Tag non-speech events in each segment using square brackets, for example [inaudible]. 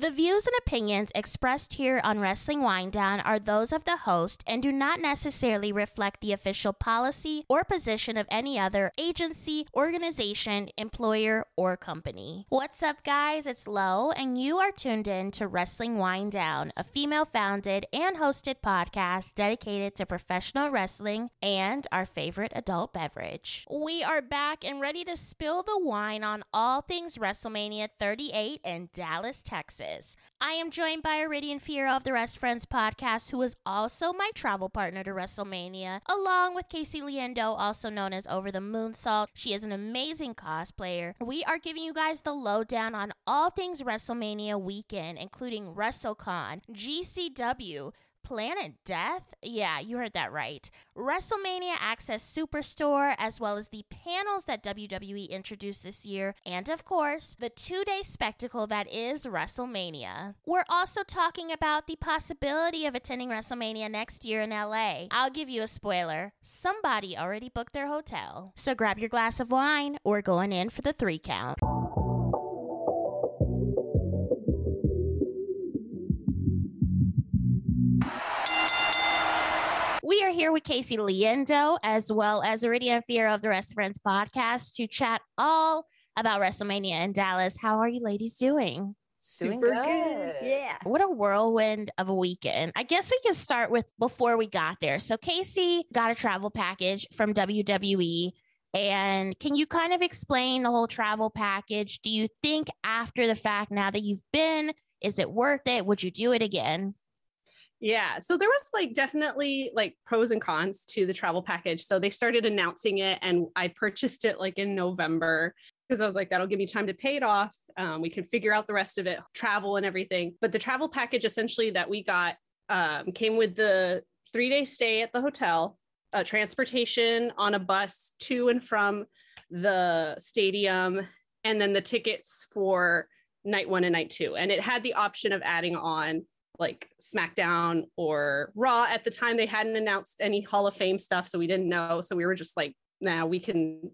The views and opinions expressed here on Wrestling Wind Down are those of the host and do not necessarily reflect the official policy or position of any other agency, organization, employer, or company. What's up, guys? It's Lo, and you are tuned in to Wrestling Wind Down, a female founded and hosted podcast dedicated to professional wrestling and our favorite adult beverage. We are back and ready to spill the wine on all things WrestleMania 38 in Dallas, Texas. Texas. I am joined by Iridian Fiero of the Rest Friends podcast, who is also my travel partner to WrestleMania, along with Casey Liendo, also known as Over the Moonsault. She is an amazing cosplayer. We are giving you guys the lowdown on all things WrestleMania weekend, including WrestleCon, GCW, Planet Death? Yeah, you heard that right. WrestleMania Access Superstore, as well as the panels that WWE introduced this year, and of course, the two day spectacle that is WrestleMania. We're also talking about the possibility of attending WrestleMania next year in LA. I'll give you a spoiler somebody already booked their hotel. So grab your glass of wine, we're going in for the three count. We are here with Casey Liendo as well as Iridian Fiero of the Rest Friends podcast to chat all about WrestleMania in Dallas. How are you ladies doing? Super good. good. Yeah. What a whirlwind of a weekend. I guess we can start with before we got there. So, Casey got a travel package from WWE. And can you kind of explain the whole travel package? Do you think after the fact, now that you've been, is it worth it? Would you do it again? Yeah. So there was like definitely like pros and cons to the travel package. So they started announcing it and I purchased it like in November because I was like, that'll give me time to pay it off. Um, we can figure out the rest of it, travel and everything. But the travel package essentially that we got um, came with the three day stay at the hotel, uh, transportation on a bus to and from the stadium, and then the tickets for night one and night two. And it had the option of adding on like SmackDown or Raw. At the time, they hadn't announced any Hall of Fame stuff, so we didn't know. So we were just like, "Now nah, we can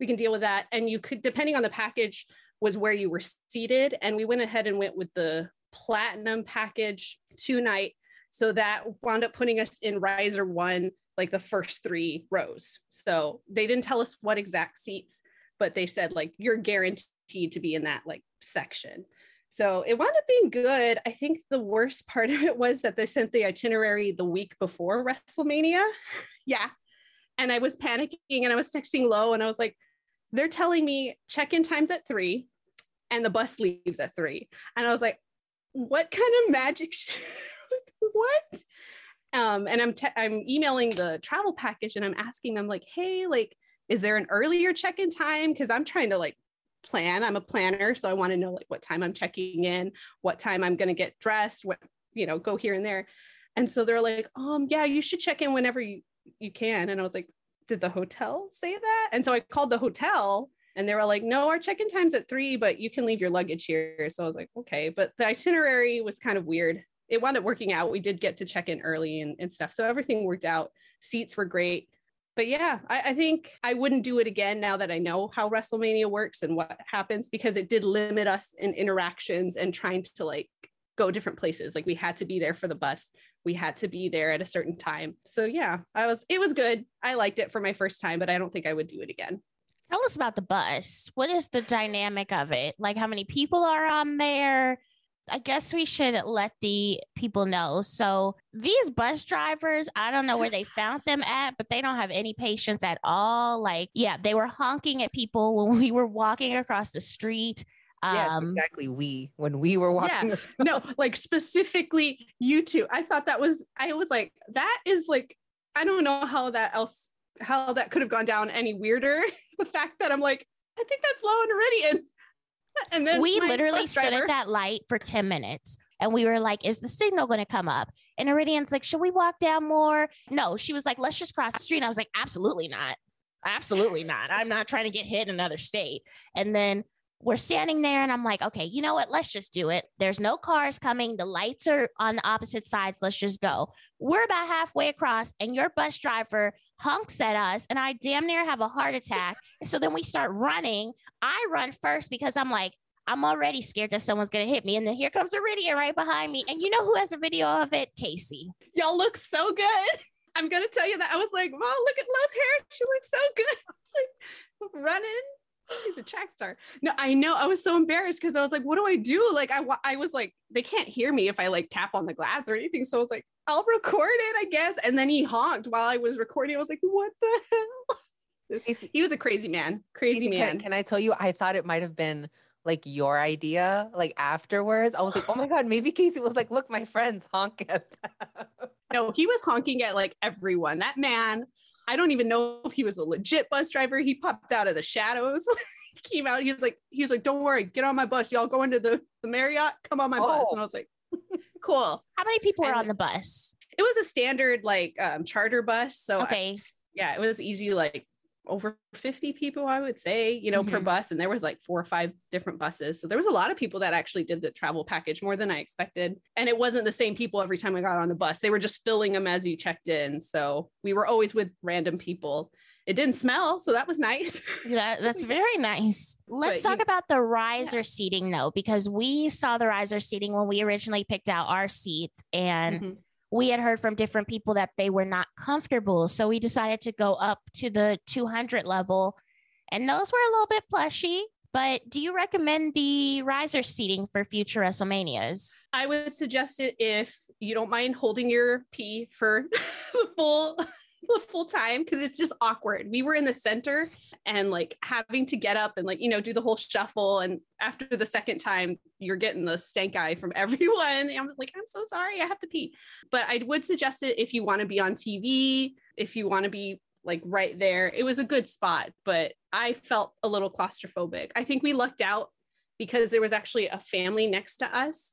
we can deal with that." And you could, depending on the package, was where you were seated. And we went ahead and went with the platinum package two night. So that wound up putting us in riser one, like the first three rows. So they didn't tell us what exact seats, but they said like you're guaranteed to be in that like section. So it wound up being good. I think the worst part [laughs] of it was that they sent the itinerary the week before WrestleMania. [laughs] yeah. And I was panicking and I was texting Lo and I was like, they're telling me check in times at three and the bus leaves at three. And I was like, what kind of magic? Sh- [laughs] what? Um, and I'm, te- I'm emailing the travel package and I'm asking them like, hey, like, is there an earlier check-in time? Cause I'm trying to like plan. I'm a planner, so I want to know like what time I'm checking in, what time I'm going to get dressed, what you know, go here and there. And so they're like, um, yeah, you should check in whenever you you can. And I was like, did the hotel say that? And so I called the hotel and they were like, no, our check-in time's at three, but you can leave your luggage here. So I was like, okay. But the itinerary was kind of weird. It wound up working out. We did get to check in early and, and stuff. So everything worked out. Seats were great but yeah, I, I, think I wouldn't do it again now that I know how WrestleMania works and what happens because it did limit us in interactions and trying to like go different places. Like we had to be there for the bus, we had to be there at a certain time. So yeah, I was it was good. I liked it for my first time, but I don't think I would do it again. Tell us about the bus. What is the dynamic of it? Like how many people are on there? I guess we should let the people know. So these bus drivers, I don't know where they found them at, but they don't have any patience at all. Like, yeah, they were honking at people when we were walking across the street. Yes, um, exactly. We when we were walking. Yeah, [laughs] no, like specifically you two. I thought that was. I was like, that is like. I don't know how that else how that could have gone down any weirder. [laughs] the fact that I'm like, I think that's Lo and Iridian [laughs] and then we literally stood at that light for 10 minutes and we were like, is the signal going to come up? And Iridian's like, should we walk down more? No, she was like, let's just cross the street. And I was like, absolutely not. Absolutely not. I'm not trying to get hit in another state. And then we're standing there and I'm like, okay, you know what? Let's just do it. There's no cars coming. The lights are on the opposite sides. Let's just go. We're about halfway across and your bus driver hunks at us and I damn near have a heart attack. so then we start running. I run first because I'm like, I'm already scared that someone's gonna hit me. And then here comes Iridian right behind me. And you know who has a video of it? Casey. Y'all look so good. I'm gonna tell you that I was like, wow, look at Love's hair. She looks so good. [laughs] I was like running. She's a track star. No, I know. I was so embarrassed because I was like, what do I do? Like, I, I was like, they can't hear me if I like tap on the glass or anything. So I was like, I'll record it, I guess. And then he honked while I was recording. I was like, what the hell? [laughs] he was a crazy man. Crazy man. Can, can I tell you, I thought it might have been like your idea, like afterwards. I was like, oh my God, maybe Casey was like, look, my friends honk at them. No, he was honking at like everyone. That man, I don't even know if he was a legit bus driver. He popped out of the shadows. [laughs] came out. He was like, he was like, don't worry, get on my bus. Y'all go into the, the Marriott, come on my oh. bus. And I was like, [laughs] cool. How many people and were on the bus? It was a standard like um, charter bus. So okay. I, yeah, it was easy like over 50 people i would say you know mm-hmm. per bus and there was like four or five different buses. So there was a lot of people that actually did the travel package more than i expected and it wasn't the same people every time i got on the bus. They were just filling them as you checked in. So we were always with random people. It didn't smell so that was nice. [laughs] Yeah that's [laughs] very nice. Let's but, talk about the riser yeah. seating though because we saw the riser seating when we originally picked out our seats and mm-hmm we had heard from different people that they were not comfortable. So we decided to go up to the 200 level, and those were a little bit plushy. But do you recommend the riser seating for future WrestleManias? I would suggest it if you don't mind holding your pee for [laughs] the full the full time because it's just awkward. We were in the center and like having to get up and like you know do the whole shuffle and after the second time you're getting the stank eye from [laughs] everyone. And i'm like i'm so sorry i have to pee. But i would suggest it if you want to be on tv if you want to be like right there. It was a good spot but i felt a little claustrophobic. I think we lucked out because there was actually a family next to us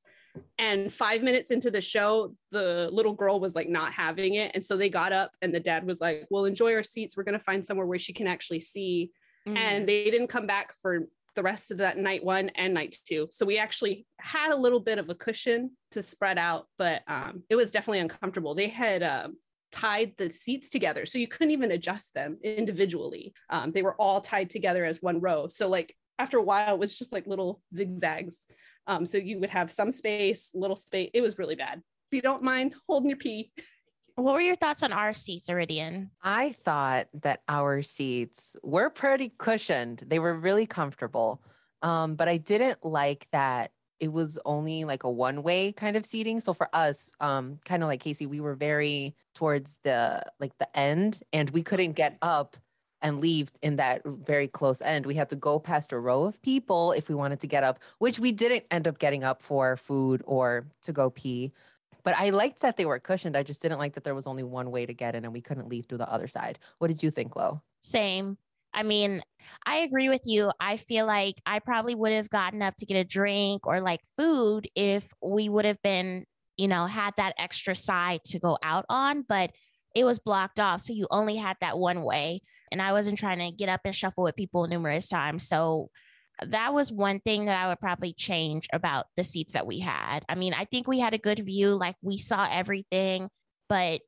and five minutes into the show, the little girl was like not having it. And so they got up, and the dad was like, Well, enjoy our seats. We're going to find somewhere where she can actually see. Mm-hmm. And they didn't come back for the rest of that night one and night two. So we actually had a little bit of a cushion to spread out, but um, it was definitely uncomfortable. They had uh, tied the seats together, so you couldn't even adjust them individually. Um, they were all tied together as one row. So, like, after a while, it was just like little zigzags. Um, so you would have some space, little space. It was really bad. If you don't mind holding your pee. What were your thoughts on our seats, Iridian? I thought that our seats were pretty cushioned. They were really comfortable. Um, but I didn't like that it was only like a one way kind of seating. So for us, um, kind of like Casey, we were very towards the like the end and we couldn't get up and leave in that very close end. We had to go past a row of people if we wanted to get up, which we didn't end up getting up for food or to go pee. But I liked that they were cushioned. I just didn't like that there was only one way to get in and we couldn't leave through the other side. What did you think, Lo? Same. I mean, I agree with you. I feel like I probably would have gotten up to get a drink or like food if we would have been, you know, had that extra side to go out on, but it was blocked off. So you only had that one way and I wasn't trying to get up and shuffle with people numerous times. So that was one thing that I would probably change about the seats that we had. I mean, I think we had a good view, like we saw everything, but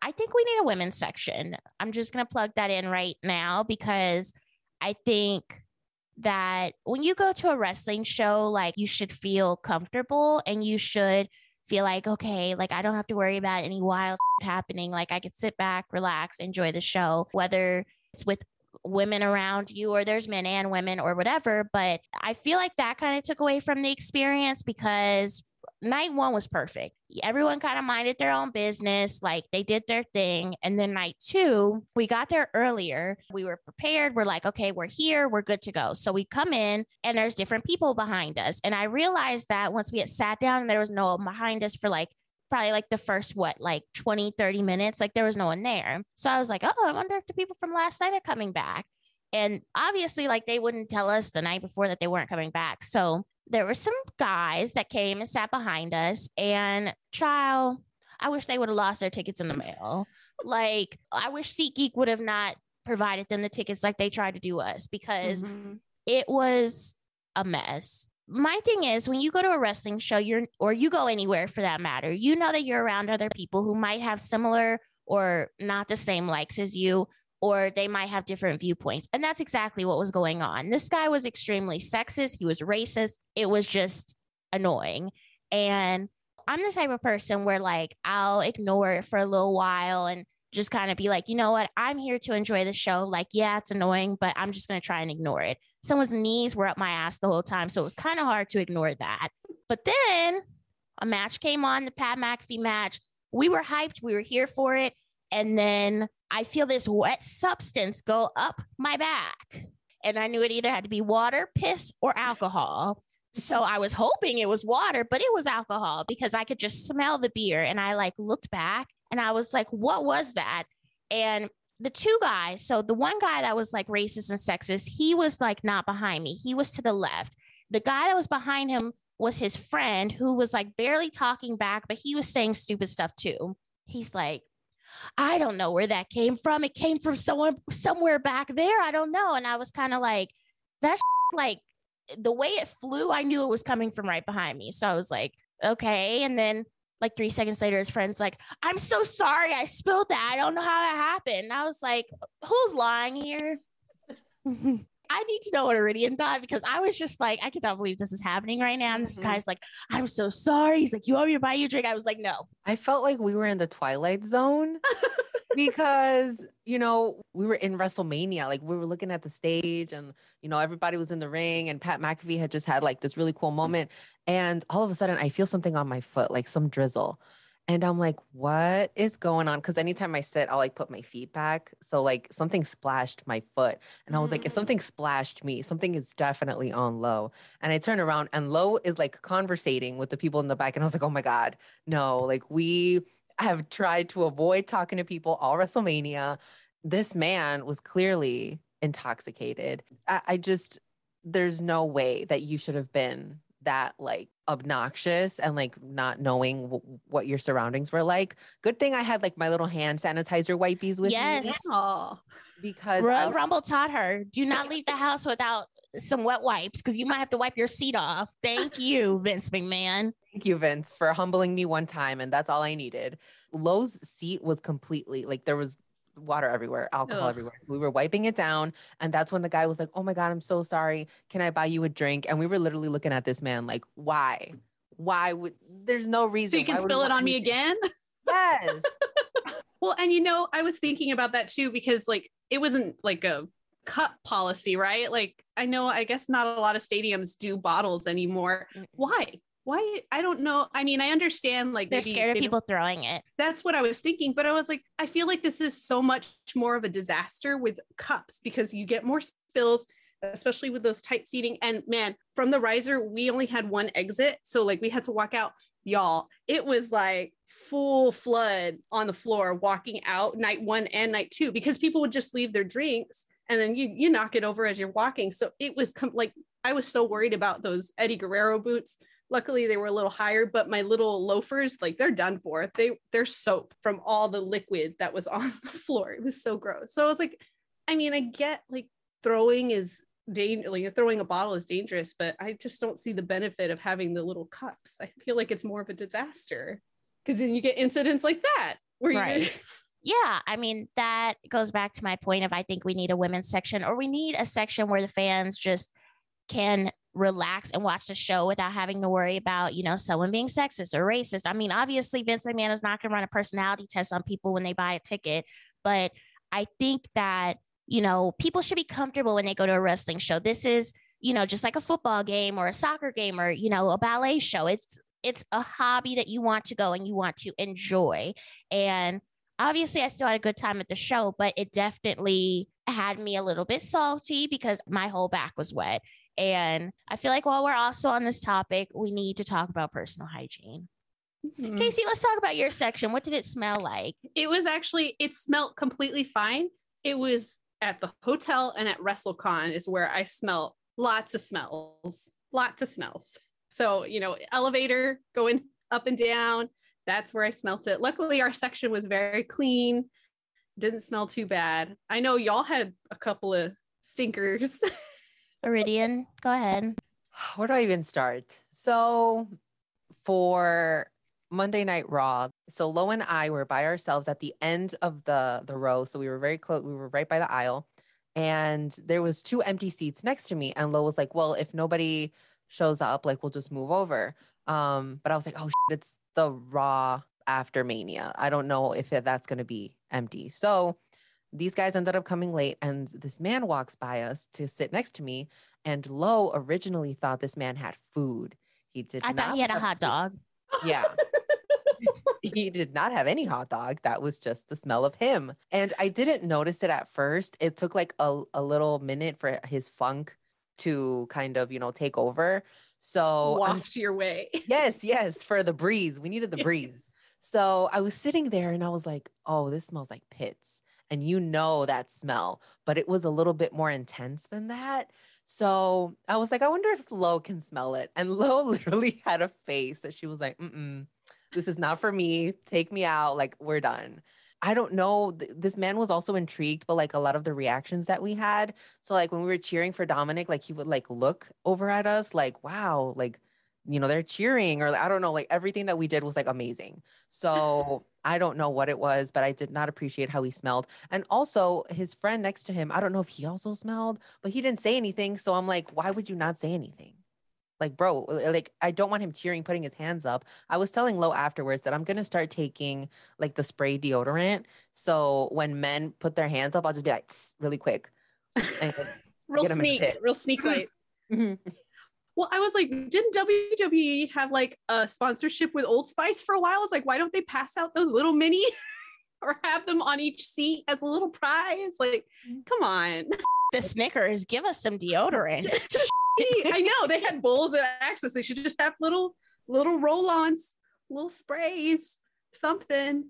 I think we need a women's section. I'm just going to plug that in right now because I think that when you go to a wrestling show, like you should feel comfortable and you should feel like, okay, like I don't have to worry about any wild [laughs] happening. Like I could sit back, relax, enjoy the show, whether it's with women around you or there's men and women or whatever. But I feel like that kind of took away from the experience because night one was perfect. Everyone kind of minded their own business, like they did their thing. And then night two, we got there earlier. We were prepared. We're like, okay, we're here, we're good to go. So we come in and there's different people behind us. And I realized that once we had sat down, there was no one behind us for like probably like the first what like 20 30 minutes like there was no one there. So i was like oh i wonder if the people from last night are coming back. And obviously like they wouldn't tell us the night before that they weren't coming back. So there were some guys that came and sat behind us and child i wish they would have lost their tickets in the mail. Like i wish SeatGeek would have not provided them the tickets like they tried to do us because mm-hmm. it was a mess my thing is when you go to a wrestling show you're or you go anywhere for that matter you know that you're around other people who might have similar or not the same likes as you or they might have different viewpoints. And that's exactly what was going on. This guy was extremely sexist, he was racist. It was just annoying. And I'm the type of person where like I'll ignore it for a little while and just kind of be like, you know what? I'm here to enjoy the show. Like, yeah, it's annoying, but I'm just going to try and ignore it. Someone's knees were up my ass the whole time. So it was kind of hard to ignore that. But then a match came on, the Pat McAfee match. We were hyped, we were here for it. And then I feel this wet substance go up my back. And I knew it either had to be water, piss, or alcohol. So I was hoping it was water, but it was alcohol because I could just smell the beer. And I like looked back and I was like, what was that? And the two guys, so the one guy that was like racist and sexist, he was like not behind me. He was to the left. The guy that was behind him was his friend who was like barely talking back, but he was saying stupid stuff too. He's like, I don't know where that came from. It came from someone somewhere back there. I don't know. And I was kind of like, that like the way it flew, I knew it was coming from right behind me. So I was like, okay. And then like three seconds later, his friend's like, I'm so sorry I spilled that. I don't know how that happened. And I was like, who's lying here? [laughs] I need to know what Iridian thought because I was just like, I cannot believe this is happening right now. And this mm-hmm. guy's like, I'm so sorry. He's like, You want me to buy you a drink? I was like, No. I felt like we were in the Twilight Zone [laughs] because, you know, we were in WrestleMania. Like we were looking at the stage and, you know, everybody was in the ring and Pat McAfee had just had like this really cool moment. And all of a sudden I feel something on my foot, like some drizzle. And I'm like, what is going on? Because anytime I sit, I'll like put my feet back. So like something splashed my foot. And I was like, if mm. something splashed me, something is definitely on Lo. And I turn around and Lo is like conversating with the people in the back. And I was like, oh my God, no, like we have tried to avoid talking to people all WrestleMania. This man was clearly intoxicated. I, I just, there's no way that you should have been that like obnoxious and like not knowing w- what your surroundings were like. Good thing I had like my little hand sanitizer wipies with yes. me. Yes. Because R- Rumble taught her do not leave the house without some wet wipes because you might have to wipe your seat off. Thank you, Vince McMahon. Thank you, Vince, for humbling me one time. And that's all I needed. Lo's seat was completely like there was water everywhere, alcohol Ugh. everywhere. So we were wiping it down. And that's when the guy was like, Oh my God, I'm so sorry. Can I buy you a drink? And we were literally looking at this man like, Why? Why would there's no reason? So you can spill it on me again? Yes. [laughs] well, and you know, I was thinking about that too because like it wasn't like a cup policy, right? Like I know I guess not a lot of stadiums do bottles anymore. Why? Why i don't know i mean i understand like they're scared of they people throwing it. That's what i was thinking but i was like i feel like this is so much more of a disaster with cups because you get more spills especially with those tight seating and man from the riser we only had one exit so like we had to walk out. Y'all it was like full flood on the floor walking out night one and night two because people would just leave their drinks and then you you knock it over as you're walking so it was com- like i was so worried about those eddie guerrero boots luckily they were a little higher but my little loafers like they're done for. They they're soap from all the liquid that was on [laughs] the floor. It was so gross. So i was like i mean i get like throwing is dangerous like throwing a bottle is dangerous but i just don't see the benefit of having the little cups. I feel like it's more of a disaster. Because then you get incidents like that where right. you [laughs] yeah, I mean, that goes back to my point of I think we need a women's section or we need a section where the fans just can relax and watch the show without having to worry about, you know, someone being sexist or racist. I mean, obviously, Vince McMahon is not going to run a personality test on people when they buy a ticket, but I think that, you know, people should be comfortable when they go to a wrestling show. This is, you know, just like a football game or a soccer game or, you know, a ballet show. It's, it's a hobby that you want to go and you want to enjoy. And obviously, I still had a good time at the show, but it definitely had me a little bit salty because my whole back was wet. And I feel like while we're also on this topic, we need to talk about personal hygiene. Mm-hmm. Casey, let's talk about your section. What did it smell like? It was actually, it smelled completely fine. It was at the hotel and at WrestleCon is where I smelled lots of smells, lots of smells. So, you know, elevator going up and down, that's where I smelt it. Luckily, our section was very clean, didn't smell too bad. I know y'all had a couple of stinkers. [laughs] Iridian, go ahead. Where do I even start? So, for Monday Night Raw. So Lo and I were by ourselves at the end of the the row. So we were very close. We were right by the aisle, and there was two empty seats next to me. And Lo was like, "Well, if nobody shows up, like we'll just move over." Um, but I was like, "Oh, shit, it's the Raw after Mania. I don't know if that's going to be empty." So these guys ended up coming late, and this man walks by us to sit next to me. And Lo originally thought this man had food. He did. I thought he had a hot dog. Yeah. [laughs] he did not have any hot dog. That was just the smell of him. And I didn't notice it at first. It took like a, a little minute for his funk to kind of, you know, take over. So waft your way. [laughs] yes, yes, for the breeze. We needed the breeze. So I was sitting there and I was like, oh, this smells like pits. And you know that smell, but it was a little bit more intense than that. So I was like, I wonder if Lo can smell it. And [laughs] Lo literally had a face that she was like, mm this is not for me. Take me out. Like, we're done. I don't know. This man was also intrigued, but like a lot of the reactions that we had. So, like, when we were cheering for Dominic, like, he would like look over at us, like, wow, like, you know, they're cheering, or I don't know, like, everything that we did was like amazing. So, I don't know what it was, but I did not appreciate how he smelled. And also, his friend next to him, I don't know if he also smelled, but he didn't say anything. So, I'm like, why would you not say anything? Like, bro, like I don't want him cheering, putting his hands up. I was telling Lo afterwards that I'm gonna start taking like the spray deodorant. So when men put their hands up, I'll just be like really quick. [laughs] And, real sneak, [laughs] real sneak light. Mm-hmm. Well, I was like, didn't WWE have like a sponsorship with Old Spice for a while? It's like, why don't they pass out those little mini [laughs] or have them on each seat as a little prize? Like, mm. come on. The Snickers, give us some deodorant. [laughs] I know they had bowls at access. They should just have little little roll-ons, little sprays, something.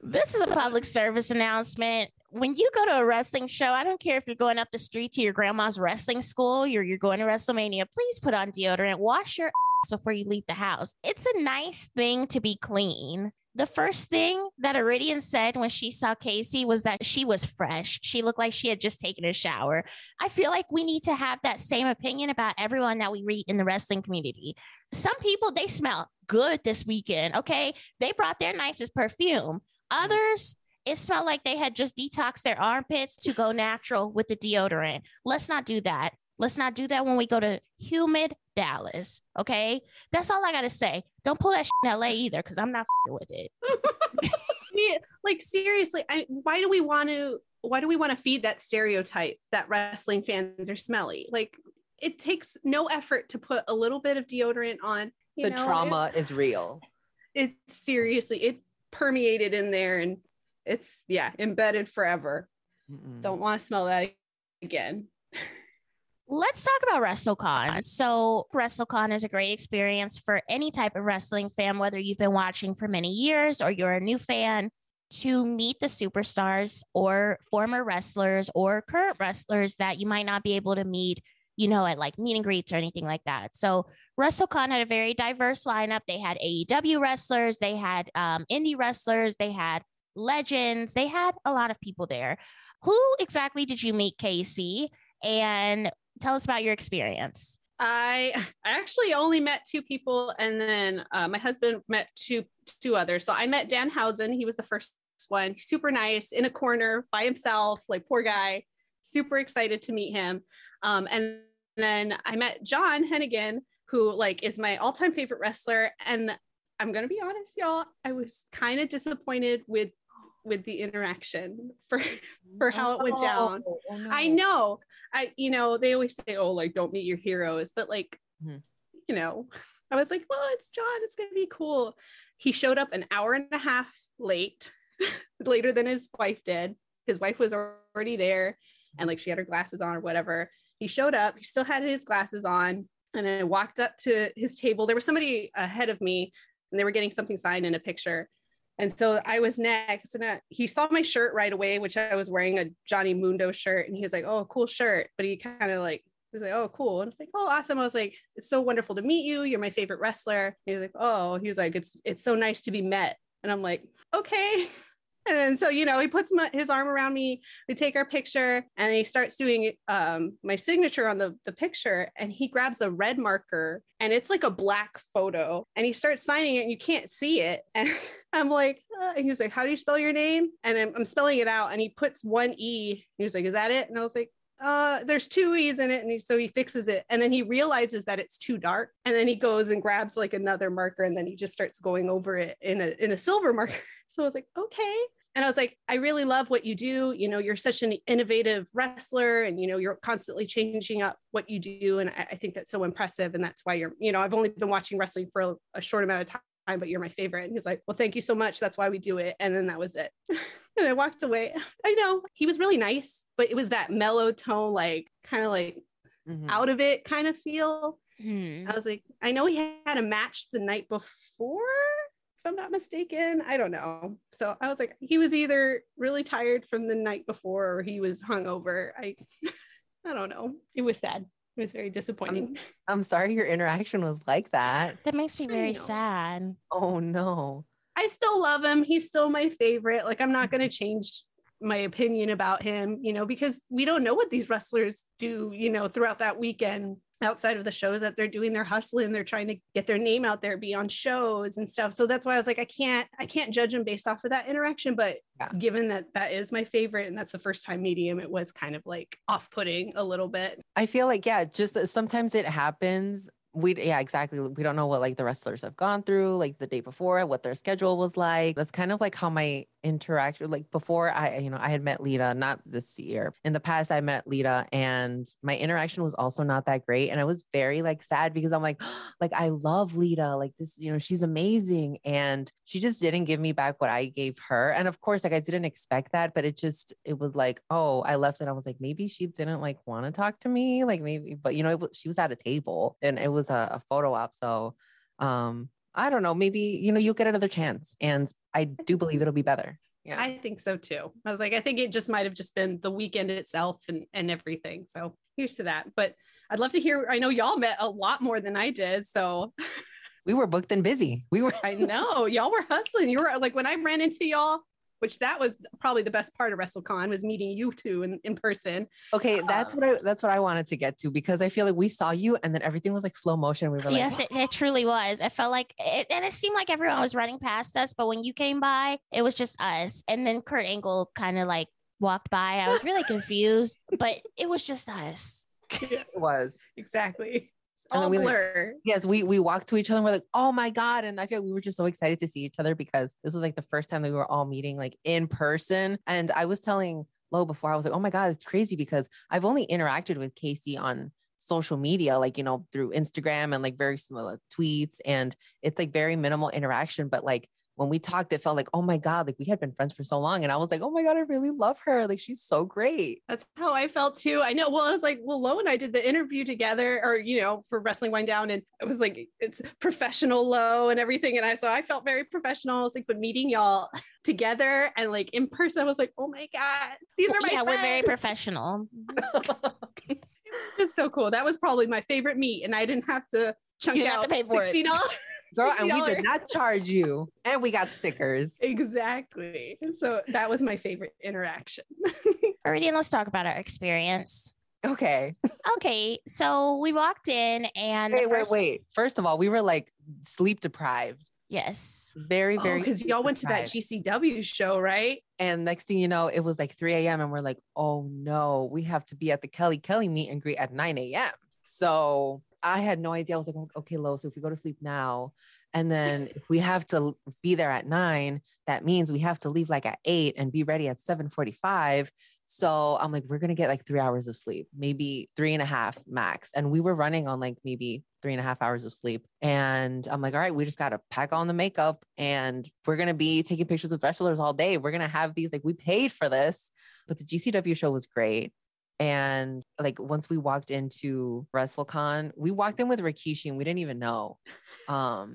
This is a public service announcement. When you go to a wrestling show, I don't care if you're going up the street to your grandma's wrestling school, or you're going to WrestleMania, please put on deodorant. Wash your ass before you leave the house. It's a nice thing to be clean the first thing that Iridian said when she saw Casey was that she was fresh. She looked like she had just taken a shower. I feel like we need to have that same opinion about everyone that we read in the wrestling community. Some people, they smell good this weekend. Okay. They brought their nicest perfume. Mm. Others, it smelled like they had just detoxed their armpits to go natural with the deodorant. Let's not do that. Let's not do that when we go to humid Dallas. Okay. That's all I got to say. Don't pull that in LA either because I'm not with it. [laughs] I mean, like, seriously, I, why do we want to? Why do we want to feed that stereotype that wrestling fans are smelly? Like, it takes no effort to put a little bit of deodorant on. the know, trauma it, is real. It seriously, it permeated in there and it's, yeah, embedded forever. Mm-mm. Don't want to smell that again. Let's talk about WrestleCon. So, WrestleCon is a great experience for any type of wrestling fan, whether you've been watching for many years or you're a new fan, to meet the superstars or former wrestlers or current wrestlers that you might not be able to meet, you know, at like meet and greets or anything like that. So, WrestleCon had a very diverse lineup. They had AEW wrestlers, they had um, indie wrestlers, they had legends, they had a lot of people there. Who exactly did you meet, Casey? And tell us about your experience. I I actually only met two people, and then uh, my husband met two two others. So I met Danhausen. He was the first one. Super nice in a corner by himself, like poor guy. Super excited to meet him. Um, and then I met John Hennigan, who like is my all time favorite wrestler. And I'm gonna be honest, y'all. I was kind of disappointed with with the interaction for [laughs] for how it went down. Oh, no. I know. I you know, they always say, oh, like don't meet your heroes, but like, mm-hmm. you know, I was like, well, it's John, it's gonna be cool. He showed up an hour and a half late, [laughs] later than his wife did. His wife was already there and like she had her glasses on or whatever. He showed up, he still had his glasses on, and I walked up to his table. There was somebody ahead of me and they were getting something signed in a picture. And so I was next, and I, he saw my shirt right away, which I was wearing a Johnny Mundo shirt, and he was like, "Oh, cool shirt." But he kind of like was like, "Oh, cool," and I was like, "Oh, awesome." I was like, "It's so wonderful to meet you. You're my favorite wrestler." And he was like, "Oh," he was like, "It's it's so nice to be met," and I'm like, "Okay." [laughs] And so you know he puts my, his arm around me. We take our picture, and he starts doing um, my signature on the the picture. And he grabs a red marker, and it's like a black photo. And he starts signing it, and you can't see it. [laughs] And I'm like, uh, and he was like, "How do you spell your name?" And I'm, I'm spelling it out, and he puts one e. He was like, "Is that it?" And I was like, uh, there's two E's in it. And he, so he fixes it. And then he realizes that it's too dark. And then he goes and grabs like another marker and then he just starts going over it in a, in a silver marker. [laughs] So I was like, okay. And I was like, I really love what you do. You know, you're such an innovative wrestler and, you know, you're constantly changing up what you do. And I, I think that's so impressive. And that's why you're, you know, I've only been watching wrestling for a, a short amount of time but you're my favorite. And he's like, Well, thank you so much. That's why we do it. And then that was it. [laughs] and I walked away. I know he was really nice, but it was that mellow tone, like kind of like mm-hmm. out of it kind of feel. Mm-hmm. I was like, I know he had a match the night before, if I'm not mistaken. I don't know. So I was like, he was either really tired from the night before or he was hungover. I [laughs] I don't know. It was sad. It was very disappointing. I'm, I'm sorry your interaction was like that. That makes me very sad. Oh no. I still love him. He's still my favorite. Like I'm not going to change my opinion about him, you know, because we don't know what these wrestlers do, you know, throughout that weekend outside of the shows that they're doing they're hustling they're trying to get their name out there be on shows and stuff so that's why i was like i can't i can't judge them based off of that interaction but yeah. given that that is my favorite and that's the first time medium it was kind of like off-putting a little bit i feel like yeah just sometimes it happens we yeah exactly we don't know what like the wrestlers have gone through like the day before what their schedule was like. That's kind of like how my interaction like before i you know i had met lita not this year. In the past i met lita and my interaction was also not that great and i was very like sad because i'm like [gasps] like i love lita like this you know she's amazing and she just didn't give me back what i gave her and of course like i didn't expect that but it just it was like oh i left and i was like maybe she didn't like want to talk to me like maybe but you know it, she was at a table and it was a, a photo op so um I don't know, maybe, you know, you'll get another chance. And I do believe it'll be better. Yeah. I think so too. I was like, I think it just might have just been the weekend itself and, and everything. So here's to that. But I'd love to hear. I know y'all met a lot more than I did. So we were booked and busy. We were [laughs] I know y'all were hustling. You were like when I ran into y'all, which that was probably the best part of WrestleCon was meeting you two in, in person. Okay, that's um, what I that's what I wanted to get to because I feel like we saw you and then everything was like slow motion. We were like, yes, it, it, truly was. It felt like it, and it seemed like everyone was running past us, but when you came by, it was just us. And then Kurt Angle kind of like walked by. I was really [laughs] confused, but it was just us. [laughs] it was exactly all we, blur. Like, yes, we we walked to each other and we're like, oh my God. And I feel like we were just so excited to see each other because this was like the first time that we were all meeting like in person. And I was telling Lo before, I was like, oh my God, it's crazy because I've only interacted with Casey on social media, like, you know, through Instagram and like very similar tweets. And it's like very minimal interaction, but like when we talked, it felt like, oh my God, like we had been friends for so long. And I was like, oh my God, I really love her. Like she's so great. That's how I felt too. I know. Well, I was like, well, Lo and I did the interview together or, you know, for Wrestling Wind Down. And it was like, it's professional Lo and everything. And I, so I felt very professional. I was like, but meeting y'all together and like in person, I was like, oh my God, these are my Yeah, friends. we're very professional. [laughs] just so cool. That was probably my favorite meet. And I didn't have to chunk out to pay for $60 girl, and we did not charge you, and we got stickers. Exactly. So that was my favorite interaction. [laughs] Iridian, let's talk about our experience. Okay. okay. So we walked in and wait, first... wait, wait. First of all, we were like sleep deprived. Yes. Very, oh, very. Because oh, y'all went to that GCW show, right? And next thing you know, it was like 3 a.m. And we're like, oh no, we have to be at the Kelly Kelly meet and greet at 9 a.m. So I had no idea. I was like, okay, Lo. so if we go to sleep now, and then if we have to be there at nine, that means we have to leave like at eight and be ready at 745. So I'm like, we're gonna get like three hours of sleep, maybe three and a half max. And we were running on like maybe three and a half hours of sleep. And I'm like, all right, we just gotta pack on the makeup and we're gonna be taking pictures of wrestlers all day. We're gonna have these, like, we paid for this. But the GCW show was great. And like once we walked into WrestleCon, we walked in with Rikishi and we didn't even know. Um,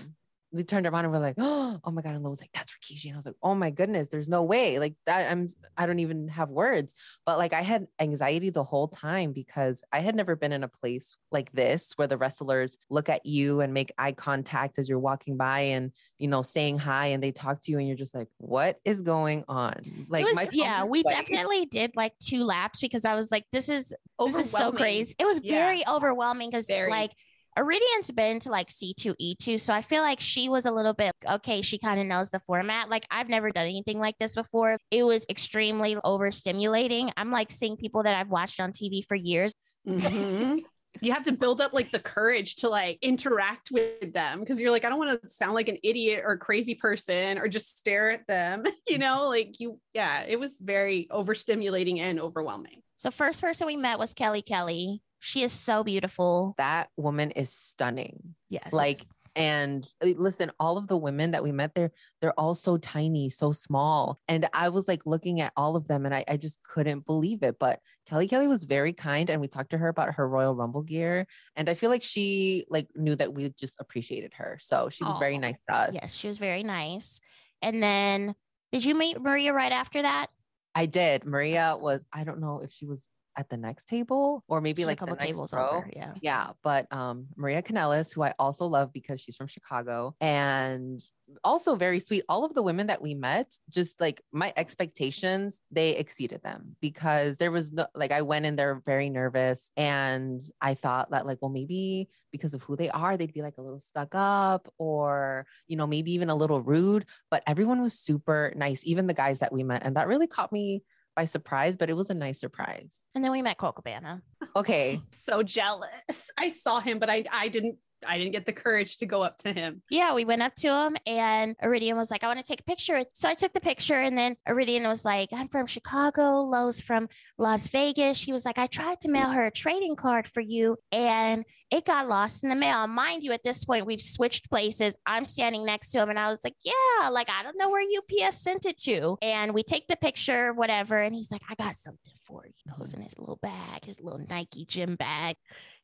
we turned around and we're like, [gasps] oh my God. And Lo was like, that's Rikishi. And I was like, oh my goodness, there's no way. Like that, I'm I don't even have words. But like I had anxiety the whole time because I had never been in a place like this where the wrestlers look at you and make eye contact as you're walking by and you know saying hi and they talk to you and you're just like, what is going on? Like was, my yeah, we like, definitely did like two laps because I was like, this is this is so crazy. It was Yeah. very overwhelming because like Iridian's been to like C2E2. So I feel like she was a little bit okay, she kind of knows the format. Like I've never done anything like this before. It was extremely overstimulating. I'm like seeing people that I've watched on TV for years. Mhm. [laughs] you have to build up like the courage to like interact with them because you're like, I don't want to sound like an idiot or crazy person or just stare at them. [laughs] you know, like you, yeah, it was very overstimulating and overwhelming. So first person we met was Kelly Kelly. She is so beautiful. that woman is stunning. Yes. Like, and uh, listen, all of the women that we met there, they're all so tiny, so small. And I was like looking at all of them and I, I just couldn't believe it. But Kelly Kelly was very kind and we talked to her about her Royal Rumble gear. And I feel like she like knew that we just appreciated her. So she was very nice to us. Yes, she was very nice. And then did you meet Maria right after that? I did. Maria was, I don't know if she was at the next table or maybe She's like a couple tables row. over. Yeah. Yeah, but um, Maria Kanellis, who I also love because she's from Chicago and also very sweet. All of the women that we met, just like my expectations, they exceeded them because there was no, like, I went in there very nervous and I thought that, like, well, maybe because of who they are, they'd be like a little stuck up or, you know, maybe even a little rude. But everyone was super nice, even the guys that we met. And that really caught me by surprise, but it was a nice surprise. And then we met Colt Cabana. Okay. [laughs] So jealous. I saw him, but I, I didn't, I didn't get the courage to go up to him. Yeah, we went up to him and Iridian was like, I want to take a picture. So I took the picture and then Iridian was like, I'm from Chicago. Lo's from Las Vegas. She was like, I tried to mail her a trading card for you and it got lost in the mail. Mind you, at this point, we've switched places. I'm standing next to him and I was like, Yeah, like I don't know where UPS sent it to. And we take the picture, whatever. And he's like, I got something for you. He goes in his little bag, his little Nike gym bag.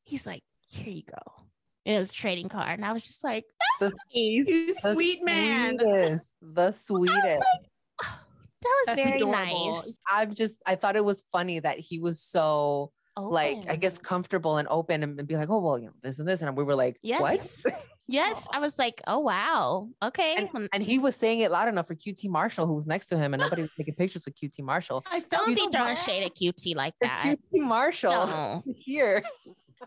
He's like, Here you go. And it was a trading card. And I was just like, The, nice. You the sweet man. sweetest, the [laughs] I was sweetest. like, [sighs] "Oh, that was That's very adorable. nice. I've just I thought it was funny that he was so like I guess comfortable and open and, and be like, oh well, you know, this and this. And we were like, yes. what? [laughs] Yes. I was like, oh wow. Okay. And, and he was saying it loud enough for QT Marshall, who was next to him, and nobody was [laughs] taking pictures with QT Marshall. I don't be so throwing bad. shade at QT like that. QT Marshall Don't. here.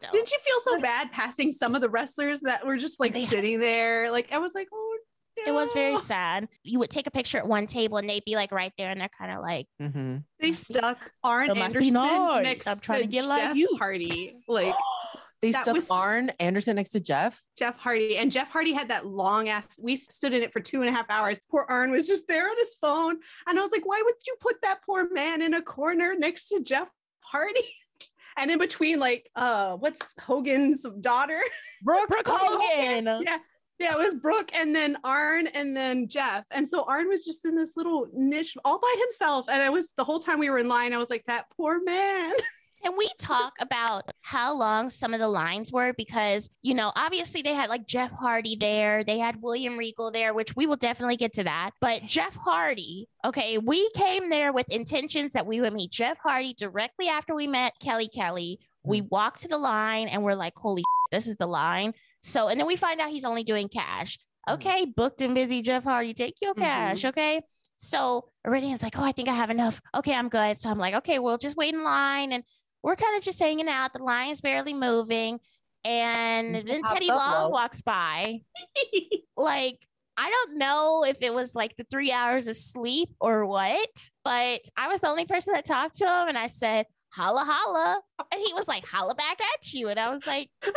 Don't. Didn't you feel so bad passing some of the wrestlers that were just like They- sitting there? Like I was like, oh, It was very sad. You would take a picture at one table and they'd be like right there and they're kind of like, Mm-hmm. They stuck Arn It must be Anderson nice. next I'm trying to get Jeff like you. Hardy, like [gasps] They That stuck was- Arn Anderson next to Jeff. Jeff Hardy, and Jeff Hardy had that long ass. We stood in it for two and a half hours. Poor Arn was just there on his phone, and I was like, "Why would you put that poor man in a corner next to Jeff Hardy?" [laughs] And in between, like, uh, what's Hogan's daughter? [laughs] Brooke, Brooke Hogan. Yeah. Yeah, it was Brooke and then Arn and then Jeff. And so Arn was just in this little niche all by himself. And I was the whole time we were in line, I was like, that poor man. [laughs] Can we talk about how long some of the lines were? Because, you know, obviously they had like Jeff Hardy there, they had William Regal there, which we will definitely get to that. But Jeff Hardy, okay, we came there with intentions that we would meet Jeff Hardy directly after we met Kelly Kelly. We walked to the line and we're like, holy, shit, this is the line. So, and then we find out he's only doing cash. Mhm. Okay, booked and busy, Jeff Hardy, take your Mhm. cash. Okay. So Iridian's like, oh, I think I have enough. Okay, I'm good. So I'm like, okay, we'll just wait in line. And we're kind of just hanging out. The line's barely moving. And then Teddy Long Lo. walks by. [laughs] Like, I don't know if it was like the three hours of sleep or what, but I was the only person that talked to him. And I said, holla, holla. And he was like, holla back at you. And I was like, [laughs]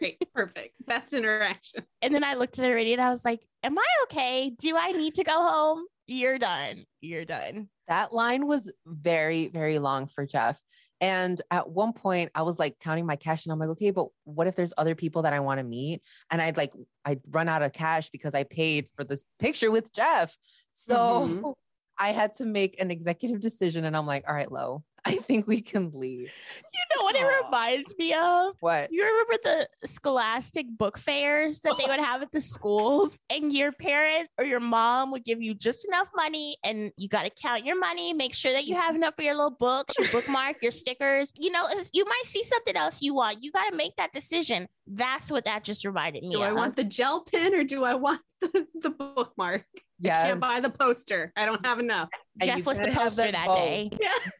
Great, perfect. Best interaction. and then I looked at Iridian and I was like, am I okay? Do I need to go home? You're done. You're done. That line was very, very long for Jeff. And at one point, I was like counting my cash, and I'm like, okay, but what if there's other people that I want to meet? And I'd like, I'd run out of cash because I paid for this picture with Jeff. So Mhm. [laughs] I had to make an executive decision, and I'm like, all right, Lo, I think we can leave. You know what it reminds me of? What? You remember the scholastic book fairs that they would have at the schools, and your parent or your mom would give you just enough money, and you got to count your money, make sure that you have enough for your little books, your bookmark, your stickers. You know, you might see something else you want. You got to make that decision. That's what that just reminded me Do I want the gel pen or do I want [laughs] the, the bookmark? I Yeah. can't buy the poster. I don't have enough. and Jeff was the poster them that both. day.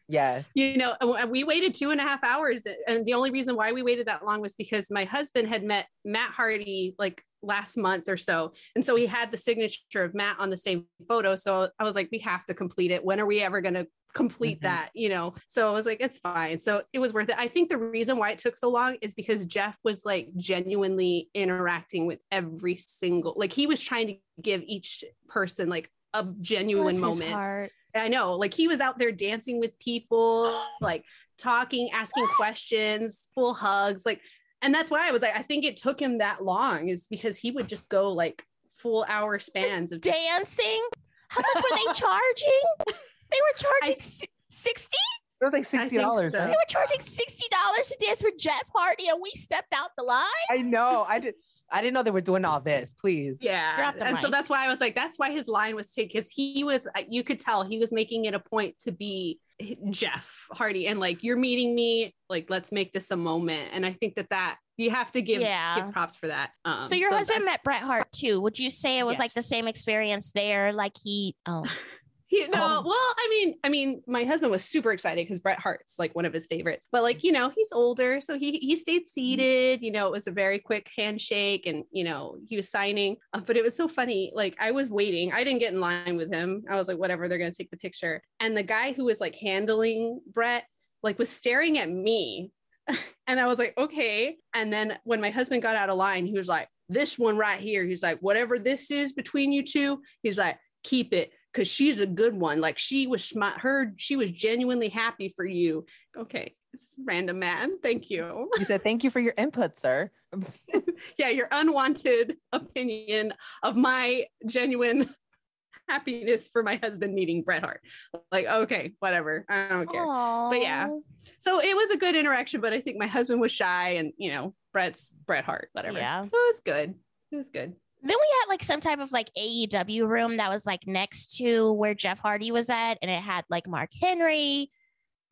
Yes. You know, we waited two and a half hours. And the only reason why we waited that long was because my husband had met Matt Hardy like last month or so. And so he had the signature of Matt on the same photo. So I was like, we have to complete it. When are we ever going to complete Mhm. that? You know? So I was like, it's fine. So it was worth it. I think the reason why it took so long is because Jeff was like genuinely interacting with every single, like he was trying to give each person like a genuine moment. I know, like he was out there dancing with people, like talking, asking [gasps] questions, full hugs, like, and that's why I was like, I think it took him that long is because he would just go like full hour spans of just, Dancing? How much were they [laughs] charging? They were charging si- 60 It was like sixty dollars. so. They were charging sixty dollars to dance with Jeff Hardy, and we stepped out the line. I know. I did. I didn't know they were doing all this. Please. yeah. Drop the And so that's why I was like, that's why his line was taken because he was, uh, you could tell he was making it a point to be Jeff Hardy and like, you're meeting me, like, let's make this a moment. And I think that that you have to give, Yeah. give props for that. Um, So your husband that- met Bret Hart too. Would you say it was like the same experience there? Like he, oh, No, Oh. well, I mean, I mean, my husband was super excited because Bret Hart's like one of his favorites. But like, you know, he's older, so he he stayed seated. You know, it was a very quick handshake, and you know, he was signing. Uh, but it was so funny. Like, I was waiting. I didn't get in line with him. I was like, whatever, they're gonna take the picture. And the guy who was like handling Bret, like, was staring at me, [laughs] and I was like, okay. And then when my husband got out of line, he was like, this one right here. He's like, whatever this is between you two, he's like, keep it because she's a good one. Like she was smart, her, she was genuinely happy for you. Okay, random man. Thank you. You said thank you for your input, sir. [laughs] Yeah, your unwanted opinion of my genuine [laughs] happiness for my husband meeting Bret Hart. Like, okay, whatever. I don't care. But yeah. So it was a good interaction, but I think my husband was shy and you know, Bret's Bret Hart, whatever. Yeah. So it was good. It was good. Then we had like some type of like AEW room that was like next to where Jeff Hardy was at, and it had like Mark Henry.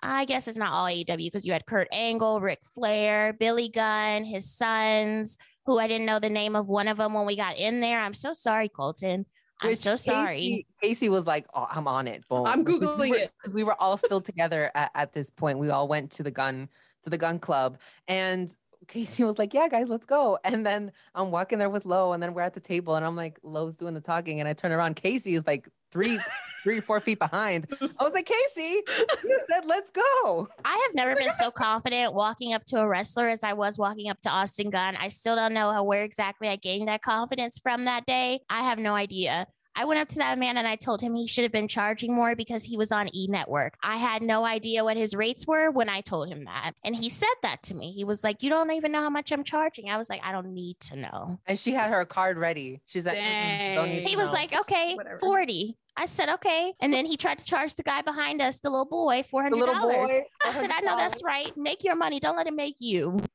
I guess it's not all AEW because you had Kurt Angle, Ric Flair, Billy Gunn, his sons, who I didn't know the name of one of them when we got in there. I'm so sorry, Colten. I'm Which so sorry. Casey, Casey was like, "Oh, I'm on it." Boom. I'm Googling it. because we were all still together at, at this point. We all went to the gun to the gun club, and Casey was like, "Yeah, guys, let's go." And then I'm walking there with Lo, and then we're at the table, and I'm like, Lo's doing the talking, and I turn around, Casey is like three, three, four feet behind. [laughs] I was like, Casey, you said let's go. I have never been so confident walking up to a wrestler as I was walking up to Austin Gunn. I still don't know where exactly I gained that confidence from that day. I have no idea. I went up to that man and I told him he should have been charging more because he was on E Network. I had no idea what his rates were when I told him that. And he said that to me. He was like, You don't even know how much I'm charging. I was like, I don't need to know. And she had her card ready. She's like, don't need Dang. to He was know." like, Okay, Whatever. 40. I said, Okay. And then he tried to charge the guy behind us, the little boy, $400. the little boy. I said, I know that's right. Make your money. Don't let him make you. [laughs]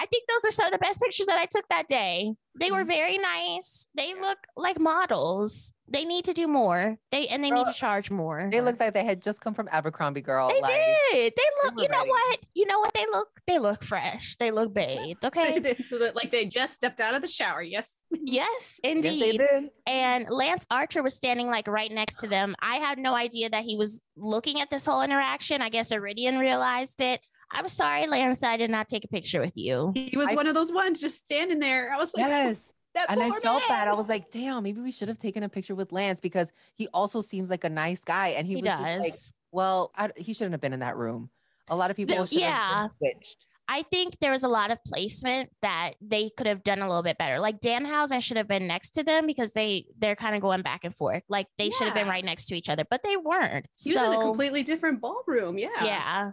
I think those are some of the best pictures that I took that day. They were mm-hmm. very nice. They look like models. They need to do more. They and they need to charge more. They looked like they had just come from Abercrombie, girl. They like, did. They look. You know ready. what? You know what? They look. They look fresh. They look bathed. [laughs] Okay. That, like they just stepped out of the shower. Yes. [laughs] yes, Yes, they indeed. did. and Lance Archer was standing like right next to them. I had no idea that he was looking at this whole interaction. I guess Iridian realized it. I'm sorry, Lance. I did not take a picture with you. He was I- one of those ones just standing there. I was like, Yes. [laughs] that And I poor felt bad. I was like, damn, maybe we should have taken a picture with Lance because he also seems like a nice guy. And he, He, was does. just like, well, I, he shouldn't have been in that room. A lot of people There- should yeah. have switched. I think there was a lot of placement that they could have done a little bit better. Like Danhausen, I should have been next to them because they they're kind of going back and forth. Like they should have been right next to each other, but they weren't. he was in a So completely different ballroom. Yeah. yeah,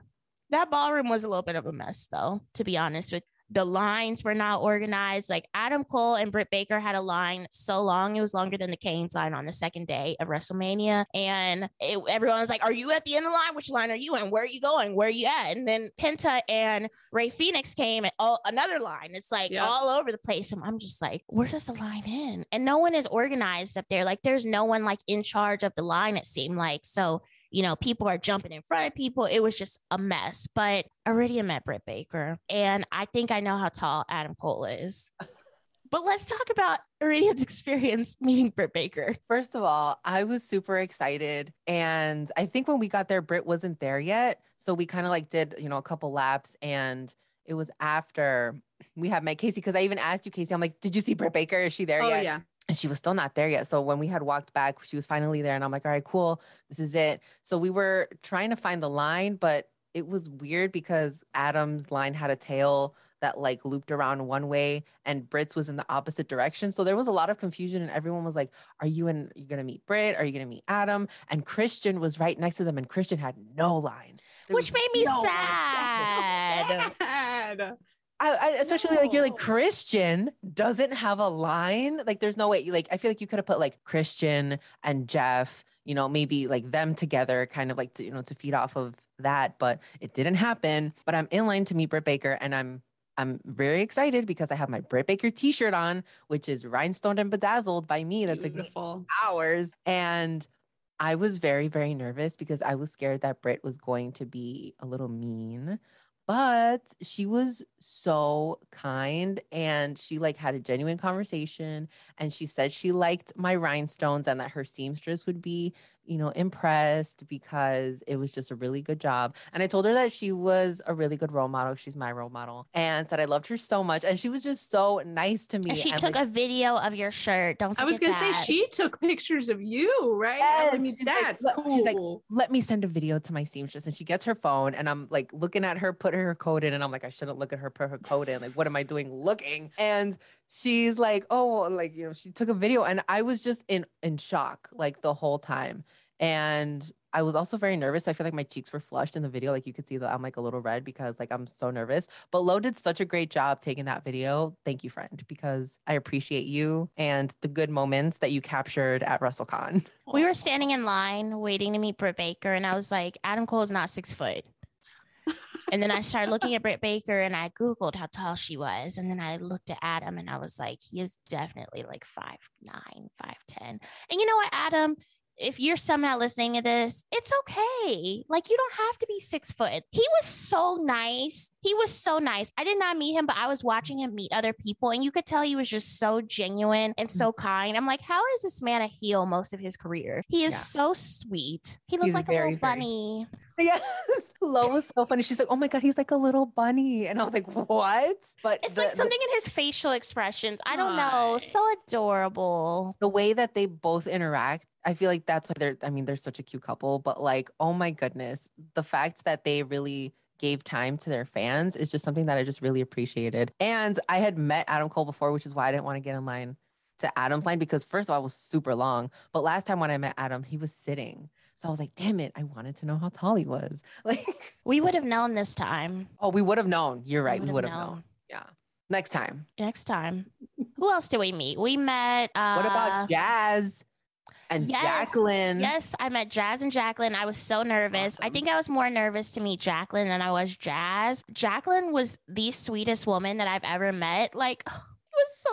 that ballroom was a little bit of a mess, though. To be honest with, the lines were not organized. Like Adam Cole and Britt Baker had a line so long, it was longer than the Kane's line on the second day of WrestleMania. And it, everyone was like, Are you at the end of the line? Which line are you in? Where are you going? Where are you at? And then Penta and Rey Fenix came at all, oh, another line. It's like Yep. all over the place. And I'm just like, Where does the line end? And no one is organized up there. Like there's no one like in charge of the line, it seemed like. So you know, people are jumping in front of people. It was just a mess. But Iridia met Britt Baker, and I think I know how tall Adam Cole is. [laughs] But let's talk about Iridia's [laughs] experience meeting Britt Baker. First of all, I was super excited. And I think when we got there, Britt wasn't there yet. So we kind of like did, you know, a couple laps. And it was after we had met Casey because I even asked you, Casey, I'm like, did you see Britt Baker? Is she there Oh yet? yeah. And she was still not there yet. So when we had walked back, she was finally there. And I'm like, all right, cool. This is it. So we were trying to find the line, but it was weird because Adam's line had a tail that like looped around one way and Britt's was in the opposite direction. So there was a lot of confusion and everyone was like, Are you in you're gonna meet Britt? Are you gonna meet Adam? And Christian was right next to them and Christian had no line. There Which made me no [laughs] sad. Sad. I, I especially like you're like Christian doesn't have a line. Like there's no way. Like I feel like you could have put like Christian and Jeff, you know, maybe like them together, kind of like to you know to feed off of that. But it didn't happen. But I'm in line to meet Britt Baker, and I'm I'm very excited because I have my Britt Baker T-shirt on, which is rhinestoned and bedazzled by me. That took me Beautiful. hours, and I was very very nervous because I was scared that Britt was going to be a little mean but she was so kind and she like had a genuine conversation and she said she liked my rhinestones and that her seamstress would be you know impressed because it was just a really good job and i told her that she was a really good role model she's my role model and that i loved her so much and she was just so nice to me And she and, took like, a video of your shirt. Don't I was gonna say she took pictures of you, right? I Yes, mean, she's that's look, cool. she's like, let me send a video to my seamstress and she gets her phone and i'm like looking at her put her code in and i'm like i shouldn't look at her put her code in like what am i doing looking and she's like oh like you know she took a video and i was just in in shock like the whole time and I was also very nervous. I feel like my cheeks were flushed in the video. Like you could see that I'm like a little red because like I'm so nervous. But Lo did such a great job taking that video. Thank you, friend, because I appreciate you and the good moments that you captured at WrestleCon. we were standing in line waiting to meet Britt Baker, and I was like, Adam Cole is not six foot. And then I started looking at Britt Baker and I Googled how tall she was. And then I looked at Adam and I was like, he is definitely like five nine, five ten. And you know what, Adam? If you're somehow listening to this, it's okay. Like, you don't have to be six foot. He was so nice. He was so nice. I did not meet him, but I was watching him meet other people, and you could tell he was just so genuine and so mm-hmm. kind. I'm like, how is this man a heel most of his career? He is Yeah. so sweet. He looks He's like a very, little very- bunny. Yes. [laughs] Lo was so funny. She's like, oh my God, he's like a little bunny. And I was like, what? But It's the, like the- something in his facial expressions. I don't know. So adorable. the way that they both interact, I feel like that's why they're, I mean, they're such a cute couple, but like, oh my goodness, the fact that they really gave time to their fans is just something that I just really appreciated. And I had met Adam Cole before, which is why I didn't want to get in line to Adam's line because first of all, it was super long. But last time when I met Adam, he was sitting. So I was like, damn it, I wanted to know how tall he was. [laughs] Like, We would have known this time. oh, we would have known. You're right. We would have known. Yeah. Next time. Next time. Who else did we meet? We met. Uh, What about Jazz and yes, Jacqueline? Yes, I met Jazz and Jacqueline. I was so nervous. I think I was more nervous to meet Jacqueline than I was Jazz. Jacqueline was the sweetest woman that I've ever met. Like, [sighs] it was so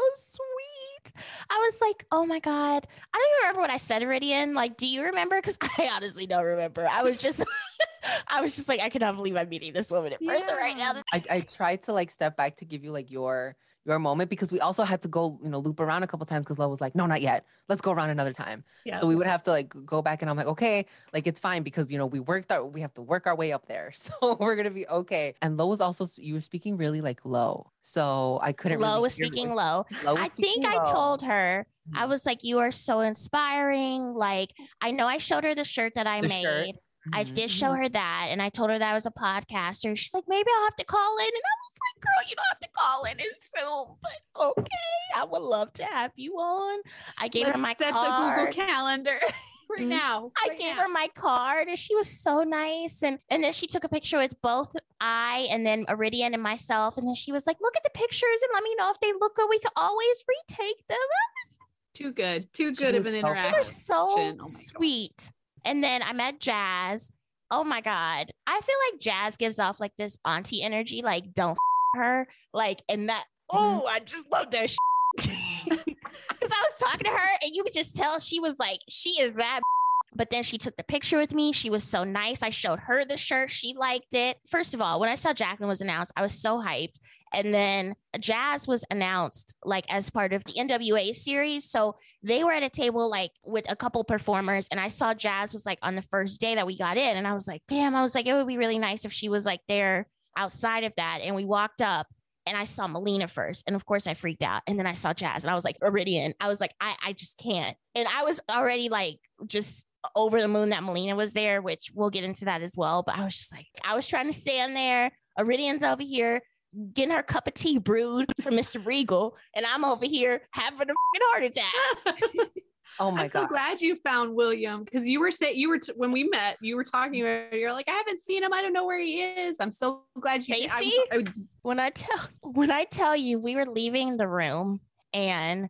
sweet. I was like, oh my God. I don't even remember what I said, Iridian. Like, do you remember? Because [laughs] I honestly don't remember. I was just, [laughs] I was just like, I cannot believe I'm meeting this woman in person right now. I, I tried to like step back to give you like your your moment because we also had to go, you know, loop around a couple times because Lo was like, no, not yet. Let's go around another time. Yeah. So we would have to like go back and I'm like, okay, like it's fine because you know we worked our we have to work our way up there. [laughs] So we're gonna be okay. And Lo was also you were speaking really like low. So I couldn't Low really was speaking low. Lo was I think speaking I told her, I Mhm. was like, you are so inspiring. Like, I know I showed her the shirt that I The made. shirt. I Mhm. did show her that, and I told her that I was a podcaster. She's like, maybe I'll have to call in, and I like, girl, you don't have to call in as soon, but okay, I would love to have you on. I gave her Let's my set card. the Google Calendar. [laughs] right Mhm. now. I right gave now. her my card and she was so nice. And and then she took a picture with both I and then Iridian and myself. And then she was like, look at the pictures and let me know if they look good. We could always retake them. [laughs] too good, too She good of an interaction. were fun. so Oh sweet. And then I met Jazz. Oh my God. I feel like Jazz gives off like this auntie energy, like don't f- her. Like, and that, Mhm. oh, I just love that Because [laughs] I was talking to her and you could just tell she was like, she is that. [laughs] But then she took the picture with me. She was so nice. I showed her the shirt. She liked it. First of all, when I saw Jacqueline was announced, I was so hyped. And then Jazz was announced like as part of the NWA series. So they were at a table like with a couple performers. And I saw Jazz was like on the first day that we got in. And I was like, damn, I was like, it would be really nice if she was like there outside of that. And we walked up and I saw Melina first. And of course I freaked out. And then I saw Jazz and I was like, Iridian. I was like, I, I just can't. And I was already like just over the moon that Melina was there, which we'll get into that as well. But I was just like, I was trying to stand there. Iridian's over here getting her cup of tea brewed for Mr. Regal. And I'm over here having a heart attack. [laughs] Oh my god. I'm so glad you found William because you were saying you were t- when we met, you were talking about you're like, I haven't seen him. I don't know where he is. I'm so glad you. I- Casey? I when I tell when I tell you we were leaving the room and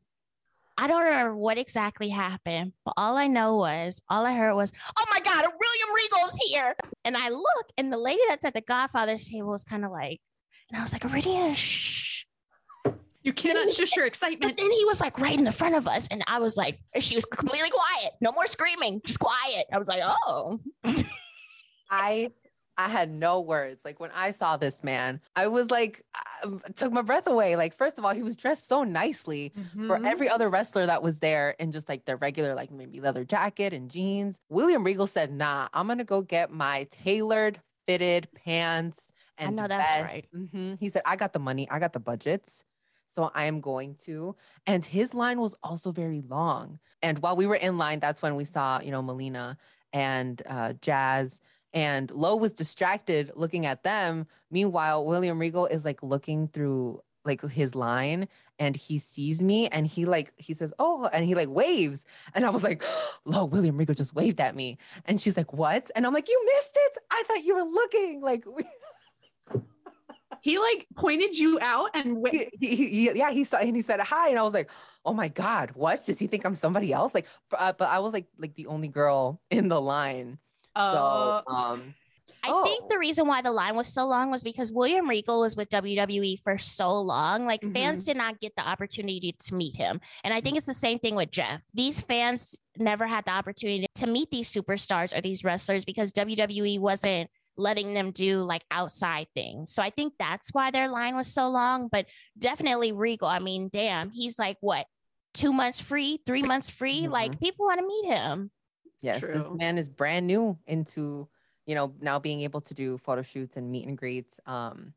I don't remember what exactly happened, but all I know was all I heard was, "Oh my God, William Regal's here!" And I look, and the lady that's at the Godfather's table is kind of like, and I was like, "Iridia, shh." You cannot shush your But excitement. then he was like right in the front of us, and I was like, she was completely quiet, no more screaming, just quiet. I was like, "Oh, [laughs] I I had no words. Like when I saw this man, I was like, um, took my breath away. Like first of all, he was dressed so nicely for Mhm. every other wrestler that was there in just like their regular, like maybe leather jacket and jeans. William Regal said, "Nah, I'm gonna go get my tailored fitted pants." And I know that's vest." right. Mhm. He said, "I got the money. I got the budgets." So I am going to. And his line was also very long. And while we were in line, that's when we saw, you know, Melina and uh, Jazz. And Lo was distracted looking at them. Meanwhile, William Regal is like looking through like his line and he sees me and he like he says, Oh, and he like waves. And I was like, [gasps] Lo, William Regal just waved at me. And she's like, What? And I'm like, You missed it. I thought you were looking. Like we he like pointed you out and went. he, he, he- yeah, he saw and he said hi, and I was like, "Oh my god, what? Does he think I'm somebody else?" Like, but, uh, but I was like, like the only girl in the line. Uh, so, um, I Oh. think the reason why the line was so long was because William Regal was with WWE for so long. Like fans did not get the opportunity to meet him. And I think it's the same thing with Jeff. These fans never had the opportunity to meet these superstars or these wrestlers because WWE wasn't letting them do like outside things. So I think that's why their line was so long. But definitely Regal. I mean, damn, he's like what? Two months free, three months free. Like people want to meet him. it's yes, this man is brand new into you know now being able to do photo shoots and meet and greets. Um,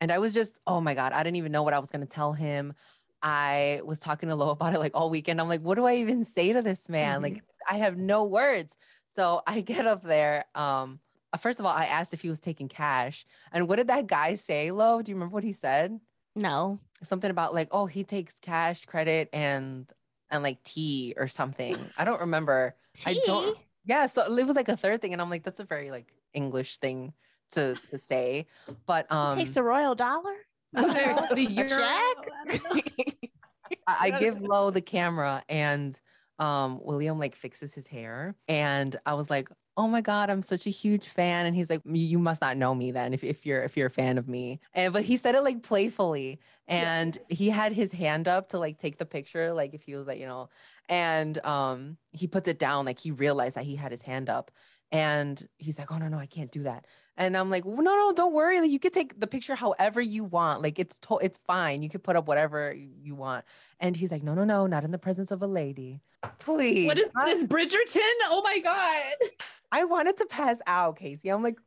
and I was just, oh my god, I didn't even know what I was gonna tell him. I was talking to Lo about it like all weekend. I'm like, what do I even say to this man? Like, I have no words. So I get up there. Um, first of all, I asked if he was taking cash. And what did that guy say, Lo? Do you remember what he said? No. Something about like, oh, he takes cash, credit, and and like tea or something. I don't remember. I don't- Tea? Yeah, so it was like a third thing, and I'm like, that's a very like English thing to to say. But um, Takes the royal dollar. [laughs] The- [laughs] the euro- check? [laughs] I. I, I give Lo the camera and um William like fixes his hair and I was like, "Oh my god, I'm such a huge fan." And he's like, "You must not know me then if, if you're if you're a fan of me." And but he said it like playfully and he had his hand up to like take the picture like if he was like, you know, and um he puts it down like he realized that he had his hand up and he's like, "Oh no, no, I can't do that." And I'm like, well, no, no, don't worry. Like, you could take the picture however you want. Like, it's to- it's fine. You could put up whatever you want. And he's like, no, no, no, not in the presence of a lady. Please. What is this, Bridgerton? Oh my god! [laughs] I wanted to pass out, Casey. I'm like,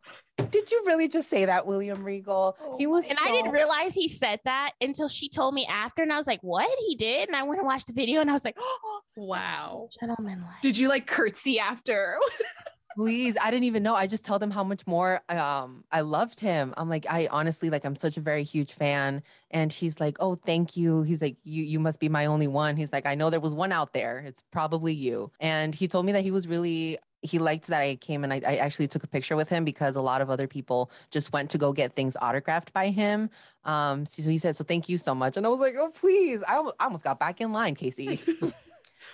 did you really just say that, William Regal? Oh he was And I didn't realize he said that until she told me after. And I was like, what? He did? And I went and watched the video and I was like, [gasps] oh, Wow. gentleman. like. Did you like curtsy after? [laughs] please i didn't even know i just tell them how much more um i loved him. I'm like i honestly like i'm such a very huge fan. And he's like oh thank you. He's like you you must be my only one. He's like i know there was one out there. It's probably you. And he told me that he was really he liked that I came and I, I, actually took a picture with him because a lot of other people just went to go get things autographed by him. Um, so he said, "So thank you so much," and I was like, "Oh, please!" I, I almost got back in line, Casey. [laughs]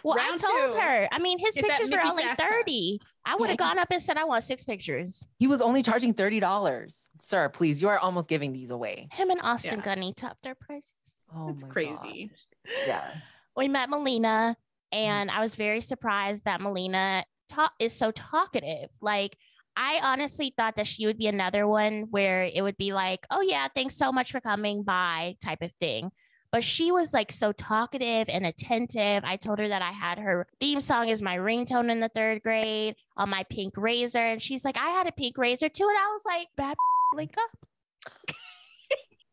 well, Round I told two. her. I mean, his Get pictures were only Fast Pass. thirty. I would have gone up and said, "I want six pictures." he was only charging thirty dollars, sir. Please, you are almost giving these away. Him and Austin Yeah. Gunny topped their prices. Oh, It's crazy. gosh. Yeah. [laughs] we met Melina, Mm-hmm. and I was very surprised that Melina ta- is so talkative. Like, I honestly thought that she would be another one where it would be like, "Oh yeah, thanks so much for coming by," type of thing. But she was like so talkative and attentive. I told her that I had her theme song as my ringtone in the third grade on my pink razor, and she's like, "I had a pink razor too," and I was like, "Bad [laughs] link up." [laughs]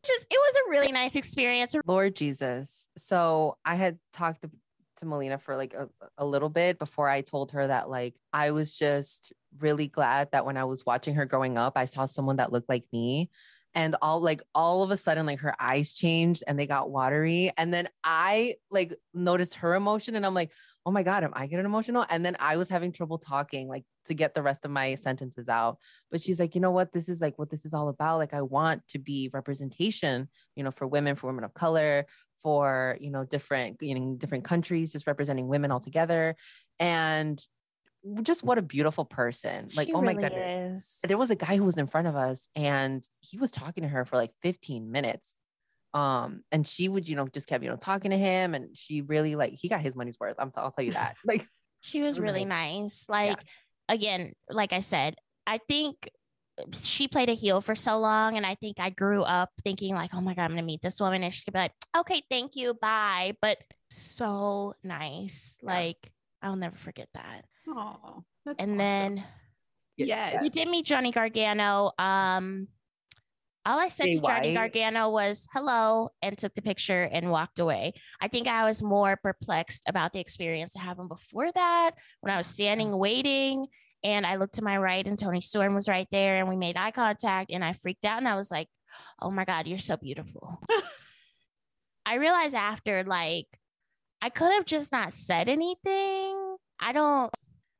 Just, it was a really nice experience. Lord Jesus. So I had talked to, to Melina for like a, a little bit before I told her that like I was just really glad that when I was watching her growing up, I saw someone that looked like me. And all like all of a sudden, like her eyes changed and they got watery. And then I like noticed her emotion and I'm like, oh my God, am I getting emotional? And then I was having trouble talking, like to get the rest of my sentences out. But she's like, you know what? This is like what this is all about. Like, I want to be representation, you know, for women, for women of color, for, you know, different, you know, different countries, just representing women all together. And just what a beautiful person. Like, She oh my really goodness. is. There was a guy who was in front of us and he was talking to her for like 15 minutes. Um, and she would, you know, just kept, you know, talking to him and she really like he got his money's worth. I'm I'll tell you that. [laughs] Like She was Really nice. Like again, like I said, I think she played a heel for so long, and I think I grew up thinking like, "Oh my god, I'm gonna meet this woman," and she's gonna be like, "Okay, thank you, bye." But so nice. Yeah. Like I'll never forget that. Oh, And awesome. then yeah, we did meet Johnny Gargano. Um, all I said Jay to Johnny White. Gargano was hello and took the picture and walked away. I think I was more perplexed about the experience that happened before that when I was standing waiting and I looked to my right and Toni Storm was right there and we made eye contact and I freaked out and I was like, oh my God, you're so beautiful. [laughs] I realized after, like, I could have just not said anything. I don't.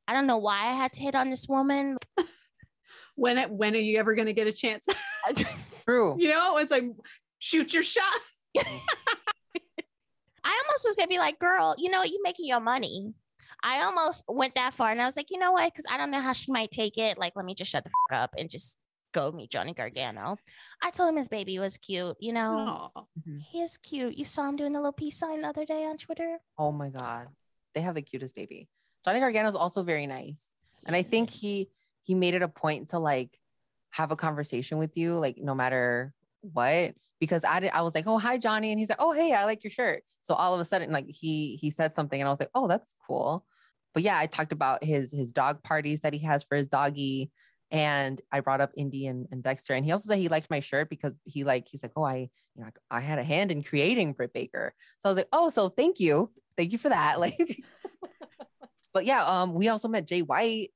I don't know why I had to hit on this woman. [laughs] when it, when are you ever going to get a chance? [laughs] true. you know, it's like shoot your shot. [laughs] I almost was gonna be like, girl, you know, what? you making your money. I almost went that far and I was like, you know what? Because I don't know how she might take it. Like, let me just shut the fuck up and just go meet Johnny Gargano. I told him his baby was cute. You know, Oh, he is cute. You saw him doing the little peace sign the other day on Twitter. Oh my God. They have the cutest baby. Johnny Gargano is also very nice. And I think he he made it a point to like have a conversation with you, like no matter what. Because I did, I was like, oh hi Johnny, and he's like, oh hey, I like your shirt. So all of a sudden, like he he said something, and I was like, oh that's cool. But yeah, I talked about his his dog parties that he has for his doggy, and I brought up Indy and, and Dexter, and he also said he liked my shirt because he like he's like, oh I you know I had a hand in creating Britt Baker. So I was like, oh so thank you, thank you for that. [laughs] Like, but yeah, um, we also met Jay White.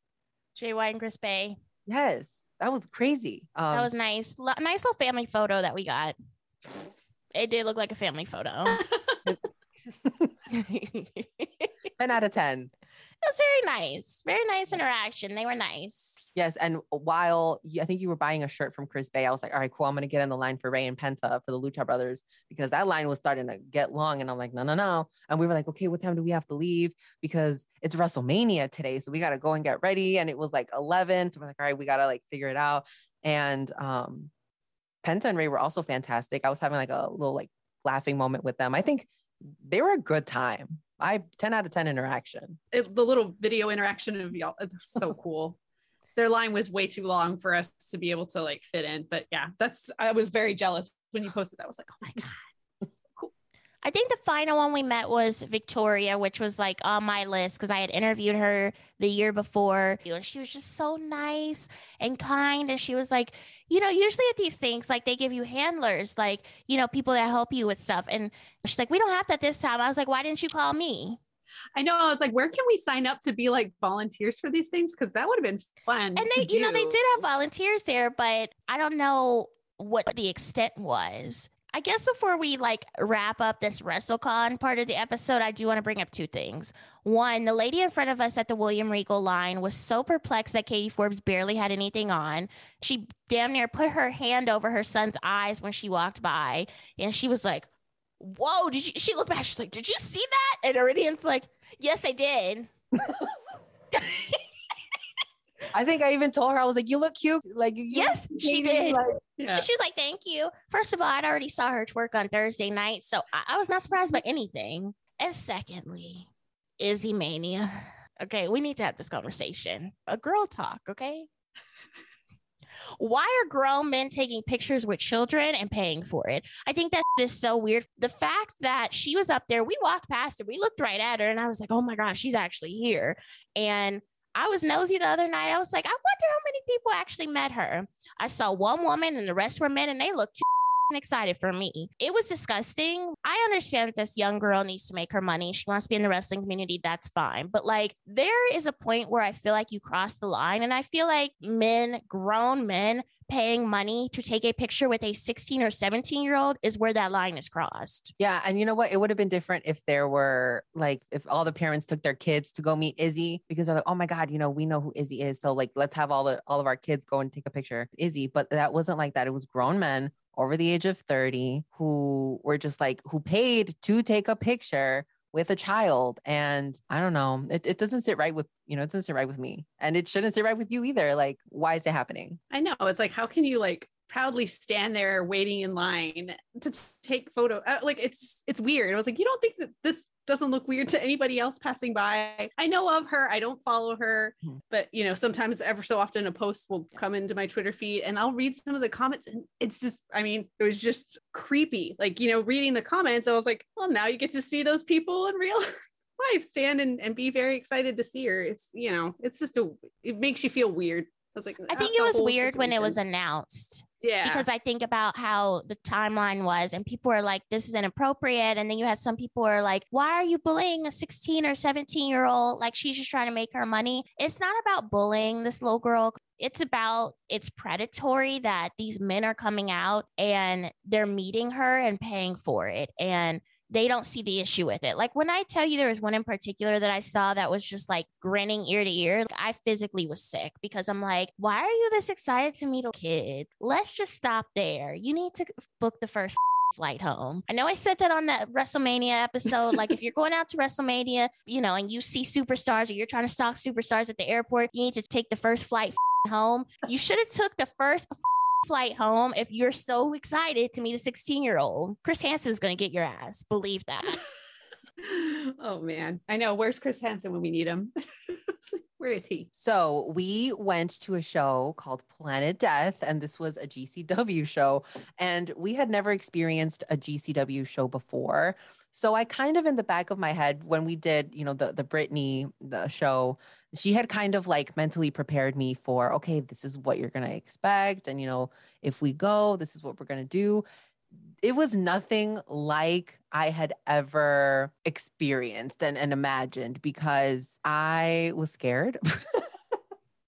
Jay White and Chris Bey. Yes, that was crazy. Um, That was nice. Lo- nice little family photo that we got. It did look like a family photo. it [laughs] [laughs] 10 out of 10. It was very nice. Very nice interaction. They were nice. Yes. And while you, I think you were buying a shirt from Chris Bey, I was like, all right, cool. I'm going to get in the line for Rey and Penta for the Lucha Brothers because that line was starting to get long. And I'm like, no, no, no. And we were like, okay, what time do we have to leave? Because it's WrestleMania today. So we got to go and get ready. And it was like 11. So we're like, all right, we got to like figure it out. And um, Penta and Rey were also fantastic. I was having like a little like laughing moment with them. I think they were a good time. I 10 out of 10 interaction. it, the little video interaction of y'all, it's so cool. Their line was way too long for us to be able to like fit in, but yeah, that's I was very jealous when you posted that. I was like, oh my god, that's so cool. I think the final one we met was Victoria, which was like on my list because I had interviewed her the year before. And she was just so nice and kind. And she was like, you know, usually at these things, like they give you handlers, like, you know, people that help you with stuff. And she's like, we don't have that this time. I was like, why didn't you call me? I know. I was like, where can we sign up to be like volunteers for these things? Because that would have been fun. And they, you know, they did have volunteers there, but I don't know what the extent was. I guess before we like wrap up this WrestleCon part of the episode, I do want to bring up two things. One, the lady in front of us at the William Regal line was so perplexed that Katie Forbes barely had anything on. She damn near put her hand over her son's eyes when she walked by, and she was like, "Whoa!" Did you? She looked back. She's like, "Did you see that?" And Iridian's like, "Yes, I did." I think I even told her I was like, "You look cute." Like, yes, she did. Like, yeah. She's like, "Thank you." First of all, I'd already saw her twerk on Thursday night, so I, I was not surprised by anything. And secondly, Izzy mania. Okay, we need to have this conversation. A girl talk, okay? Why are grown men taking pictures with children and paying for it? I think that is so weird. The fact that she was up there, we walked past her, we looked right at her, and I was like, oh my gosh, she's actually here. And I was nosy the other night. I was like, I wonder how many people actually met her. I saw one woman and the rest were men, and they looked excited for me. It was disgusting. I understand that this young girl needs to make her money. She wants to be in the wrestling community. That's fine. But like, there is a point where I feel like you cross the line. And I feel like men, grown men, paying money to take a picture with a 16 or 17 year old is where that line is crossed. Yeah. And you know what? It would have been different if there were like, if all the parents took their kids to go meet Izzy because they're like, oh my God, you know, we know who Izzy is. So like, let's have all the, all of our kids go and take a picture. Izzy. But that wasn't like that. It was grown men over the age of 30 who were just like, who paid to take a picture with a child. And I don't know, it, it doesn't sit right with, you know, it doesn't sit right with me. And it shouldn't sit right with you either. Like, why is it happening? I know. It's like, how can you like proudly stand there waiting in line to take photo uh, like it's it's weird. I was like you don't think that this doesn't look weird to anybody else passing by? I know of her. I don't follow her. Hmm. but you know sometimes ever so often a post will come into my twitter feed and i'll read some of the comments and it's just i mean it was just creepy. Like you know reading the comments i was like well now you get to see those people in real [laughs] life stand and, and be very excited to see her. It's you know it's just a it makes you feel weird. I was like, I think it was weird situation. when it was announced. Yeah. Because I think about how the timeline was, and people are like, this is inappropriate. And then you had some people are like, why are you bullying a 16 or 17 year old? Like, she's just trying to make her money. It's not about bullying this little girl. It's about it's predatory that these men are coming out and they're meeting her and paying for it. And they don't see the issue with it. Like when I tell you there was one in particular that I saw that was just like grinning ear to ear, I physically was sick because I'm like, why are you this excited to meet a kid? Let's just stop there. You need to book the first [laughs] flight home. I know I said that on that WrestleMania episode. like, if you're going out to WrestleMania, you know, and you see superstars or you're trying to stalk superstars at the airport, you need to take the first flight [laughs] home. You should have took the first flight home if you're so excited to meet a 16 year old. Chris Hansen is going to get your ass. Believe that. [laughs] oh man, I know. Where's Chris Hansen when we need him? [laughs] Where is he? So we went to a show called Planet Death, and this was a GCW show. And we had never experienced a GCW show before. So I kind of in the back of my head when we did, you know, the the Britney the show, she had kind of like mentally prepared me for, okay, this is what you're gonna expect, and you know, if we go, this is what we're gonna do. It was nothing like I had ever experienced and, and imagined because I was scared.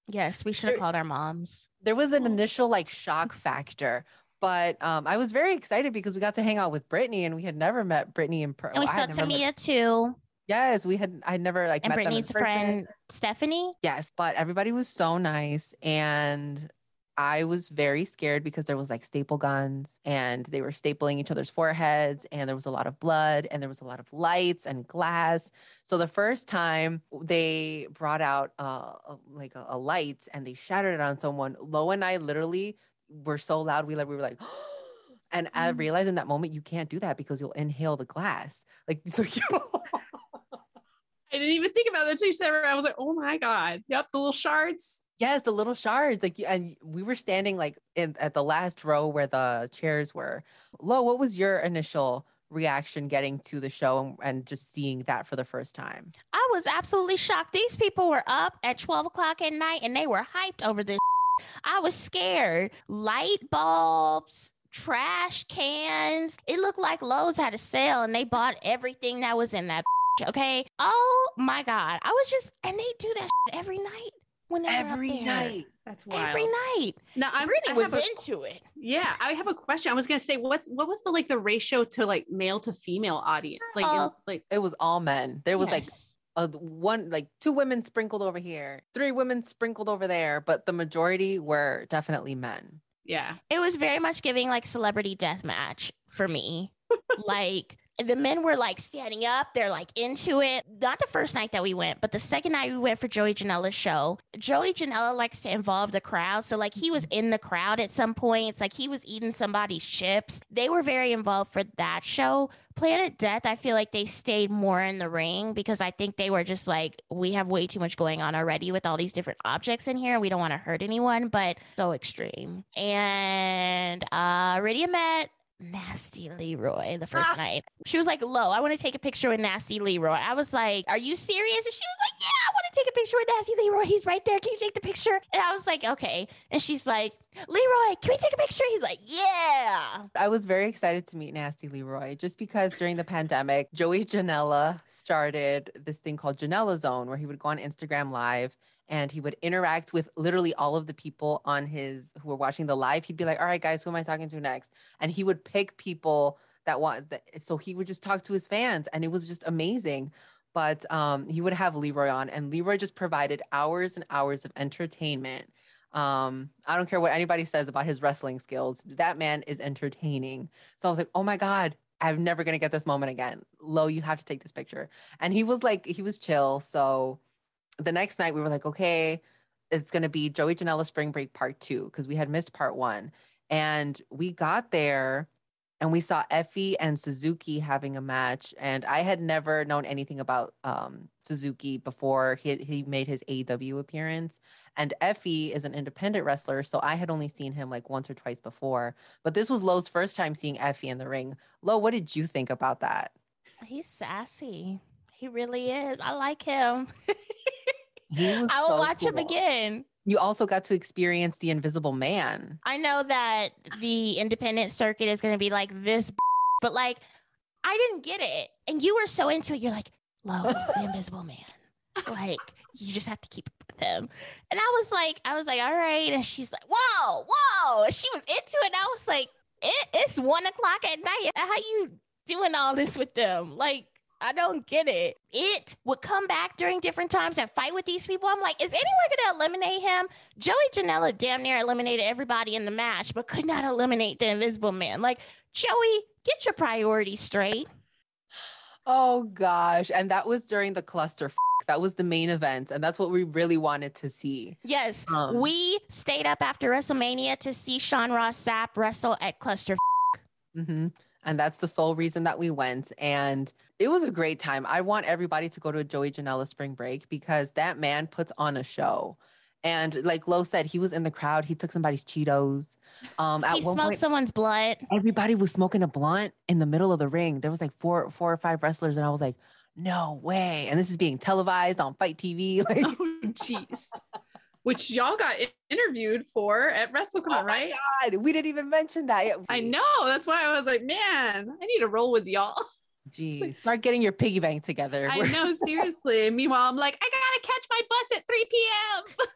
yes, we should have called our moms. There was an initial like shock factor but um, I was very excited because we got to hang out with Brittany and we had never met Brittany in person. And we saw Tamia too. Yes, we had. I never like. And Britney's friend Stephanie. Yes, but everybody was so nice, and I was very scared because there was like staple guns, and they were stapling each other's foreheads, and there was a lot of blood, and there was a lot of lights and glass. So the first time they brought out uh, like a, a light and they shattered it on someone, Lo and I literally were so loud. We like we were like, [gasps] and I mm. realized in that moment you can't do that because you'll inhale the glass. Like [laughs] so. You [laughs] I didn't even think about that until you said it. I was like, oh my god, yep, the little shards. Yes, the little shards. Like, and we were standing like in at the last row where the chairs were. Lo, what was your initial reaction getting to the show and, and, just seeing that for the first time? I was absolutely shocked. These people were up at 12 o'clock at night and they were hyped over this [laughs] I was scared. Light bulbs, trash cans. It looked like Lowe's had a sale and they bought everything that was in that okay? Oh my God. I was just, and they do that every night when they're Every up there. night. That's wild. Every night. Now I'm Brittany I was have a- into it. Yeah, I have a question. I was gonna say, what's what was the like the ratio to like male to female audience? Like, in- Oh. like It was all men. There was like a one, like two women sprinkled over here, three women sprinkled over there, but the majority were definitely men. yeah, it was very much giving like celebrity death match for me. [laughs] like the men were like standing up, they're like into it. Not the first night that we went, but the second night we went for Joey Janela's show. Joey Janela likes to involve the crowd. So like he was in the crowd at some points, like he was eating somebody's chips. They were very involved for that show. Planet Death, I feel like they stayed more in the ring because I think they were just like, we have way too much going on already with all these different objects in here. We don't want to hurt anyone, but so extreme. And uh Iridia met Nasty Leroy the first Ah. night. She was like, Lo, I want to take a picture with Nasty Leroy. I was like, Are you serious? And she was like, Yeah, I want to take a picture with Nasty Leroy. He's right there. Can you take the picture? And I was like, Okay. And she's like, Leroy, can we take a picture? He's like, Yeah. I was very excited to meet Nasty Leroy just because during the pandemic, Joey Janela started this thing called Janela Zone where he would go on Instagram Live and he would interact with literally all of the people on his who were watching the live. He'd be like, All right, guys, who am I talking to next? And he would pick people that want that. So he would just talk to his fans and it was just amazing. But um, he would have Leroy on, and Leroy just provided hours and hours of entertainment. Um, I don't care what anybody says about his wrestling skills. That man is entertaining. So I was like, oh my God, I'm never gonna get this moment again. Lo, you have to take this picture. And he was like, he was chill. So the next night we were like, okay, it's gonna be Joey Janela Spring Break Part Two, because we had missed part one. And we got there and we saw Effy and Suzuki having a match. And I had never known anything about um, Suzuki before he, he made his AEW appearance. And Effy is an independent wrestler. So I had only seen him like once or twice before. But this was Lo's first time seeing Effy in the ring. Lo, what did you think about that? He's sassy. He really is. I like him. [laughs] I will so watch him again. You also got to experience the Invisible Man. I know that the independent circuit is going to be like this, but like, I didn't get it. And you were so into it. You're like, Lo, it's the [laughs] invisible man. Like, you just have to keep up with him. And I was like, I was like, all right. And she's like, whoa, whoa. And she was into it. And I was like, it, it's one o'clock at night. How you doing all this with them? Like, I don't get it. It would come back during different times and fight with these people. I'm like, is anyone going to eliminate him? Joey Janela damn near eliminated everybody in the match, but could not eliminate the Invisible Man. Like, Joey, get your priorities straight. Oh gosh. And that was during the cluster. F- that was the main event. And that's what we really wanted to see. Yes, Um, we stayed up after WrestleMania to see Sean Ross Sapp wrestle at Cluster. Mm-hmm. And that's the sole reason that we went. And it was a great time. I want everybody to go to a Joey Janela spring break because that man puts on a show. And like Lo said, he was in the crowd. He took somebody's Cheetos. Um, at He one smoked point, someone's blunt. everybody was smoking a blunt in the middle of the ring. There was like four, four or five wrestlers, and I was like, "No way!" And this is being televised on FITE TV. [laughs] Like, oh jeez. Which y'all got interviewed for at WrestleCon, oh my right? god, we didn't even mention that. Yeah, I know. That's why I was like, man, I need to roll with y'all. [laughs] Geez, start getting your piggy bank together. I know, [laughs] seriously. Meanwhile, I'm like, I gotta catch my bus at 3 p.m. [laughs]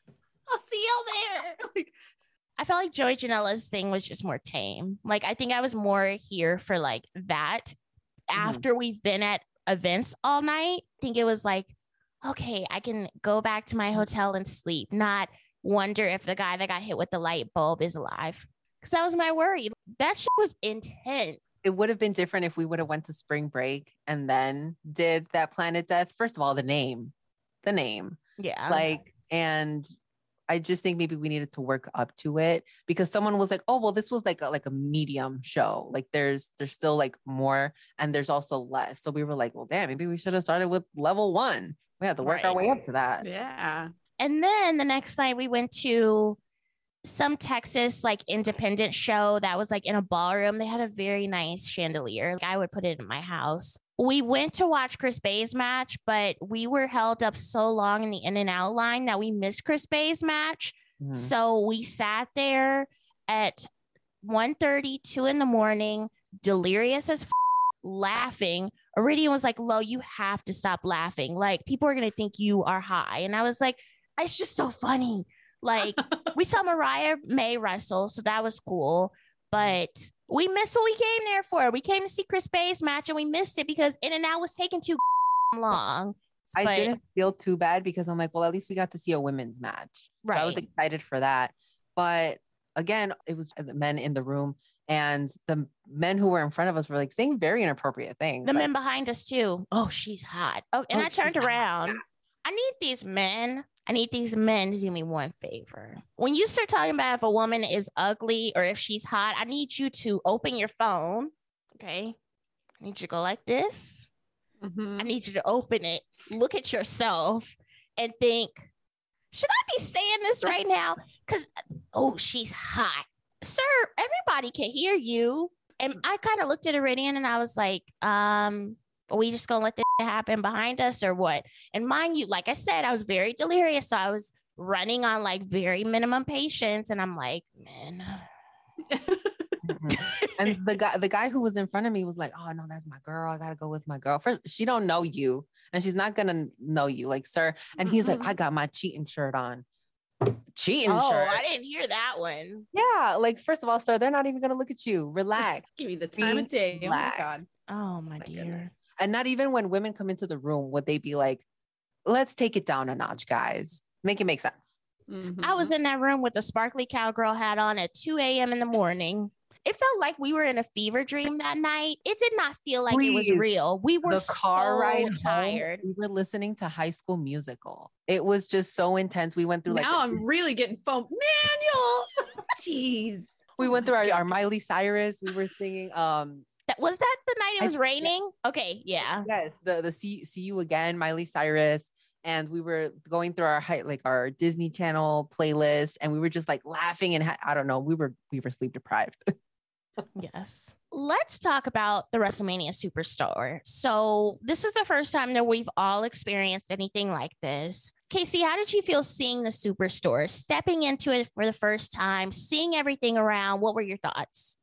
I'll see y'all there. [laughs] Like, I felt like Joey Janela's thing was just more tame. Like I think I was more here for like that. Mhm. After we've been at events all night, I think it was like, okay, I can go back to my hotel and sleep, not wonder if the guy that got hit with the light bulb is alive. Cause that was my worry. That shit was intense. It would have been different if we would have went to spring break and then did that planet death. First of all, the name, the name, Yeah. like, and I just think maybe we needed to work up to it because someone was like, "Oh, well, this was like a like a medium show. Like, there's there's still like more, and there's also less." So we were like, "Well, damn, maybe we should have started with level one. We had to work our way up to that." yeah. And then the next night we went to some Texas like independent show that was like in a ballroom. They had a very nice chandelier. Like, I would put it in my house. We went to watch Chris Bey's match, but we were held up so long in the in and out line that we missed Chris Bey's match. Mhm. So we sat there at 1 2 in the morning, delirious as f- laughing, Iridian was like, Lo, you have to stop laughing. Like, people are going to think you are high. And I was like, it's just so funny. Like, [laughs] we saw Mariah May wrestle, so that was cool. But we missed what we came there for. We came to see Chris Bey's match and we missed it because In-N-Out was taking too [laughs] long. I But- didn't feel too bad because I'm like, well, at least we got to see a women's match. So I was excited for that. But again, it was the men in the room and the men who were in front of us were like saying very inappropriate things. The like, men behind us too. Oh, she's hot. Oh, and Oh, I turned hot. around. I need these men. I need these men to do me one favor. When you start talking about if a woman is ugly or if she's hot, I need you to open your phone. Okay. I need you to go like this. Mhm. I need you to open it, look at yourself, and think, should I be saying this right now? Because, oh, she's hot. Sir, everybody can hear you. And I kind of looked at Iridian and I was like, um, are we just gonna let this happen behind us or what? And mind you, like I said, I was very delirious. So I was running on like very minimum patience. And I'm like, man, Mhm. and the guy, the guy who was in front of me was like, "Oh no, that's my girl. I gotta go with my girl." First, she don't know you, and she's not gonna know you, like, sir. And he's like, Mhm. "I got my cheating shirt on." Cheating oh, shirt. I didn't hear that one. yeah, like first of all, sir, they're not even gonna look at you. Relax. Give me the time Be of day. Oh my. God. Oh, my, My dear. goodness. And not even when women come into the room would they be like, let's take it down a notch, guys. Make it make sense. I was in that room with a sparkly cowgirl hat on at 2 a.m. in the morning. It felt like we were in a fever dream that night. It did not feel like it was real. We were the car so ride home, tired. we were listening to High School Musical. It was just so intense. We went through like now I'm really getting foam. Manual. [laughs] Jeez. we went through our, our Miley Cyrus. We were singing um That was that the night it I- was raining? Okay, yeah. yes, the the see see you again, Miley Cyrus. And we were going through our high, like our Disney Channel playlist, and we were just like laughing and ha- I don't know, we were we were sleep deprived. [laughs] Yes. Let's talk about the WrestleMania Superstore. So, this is the first time that we've all experienced anything like this. Casey, how did you feel seeing the Superstore, stepping into it for the first time, seeing everything around? What were your thoughts?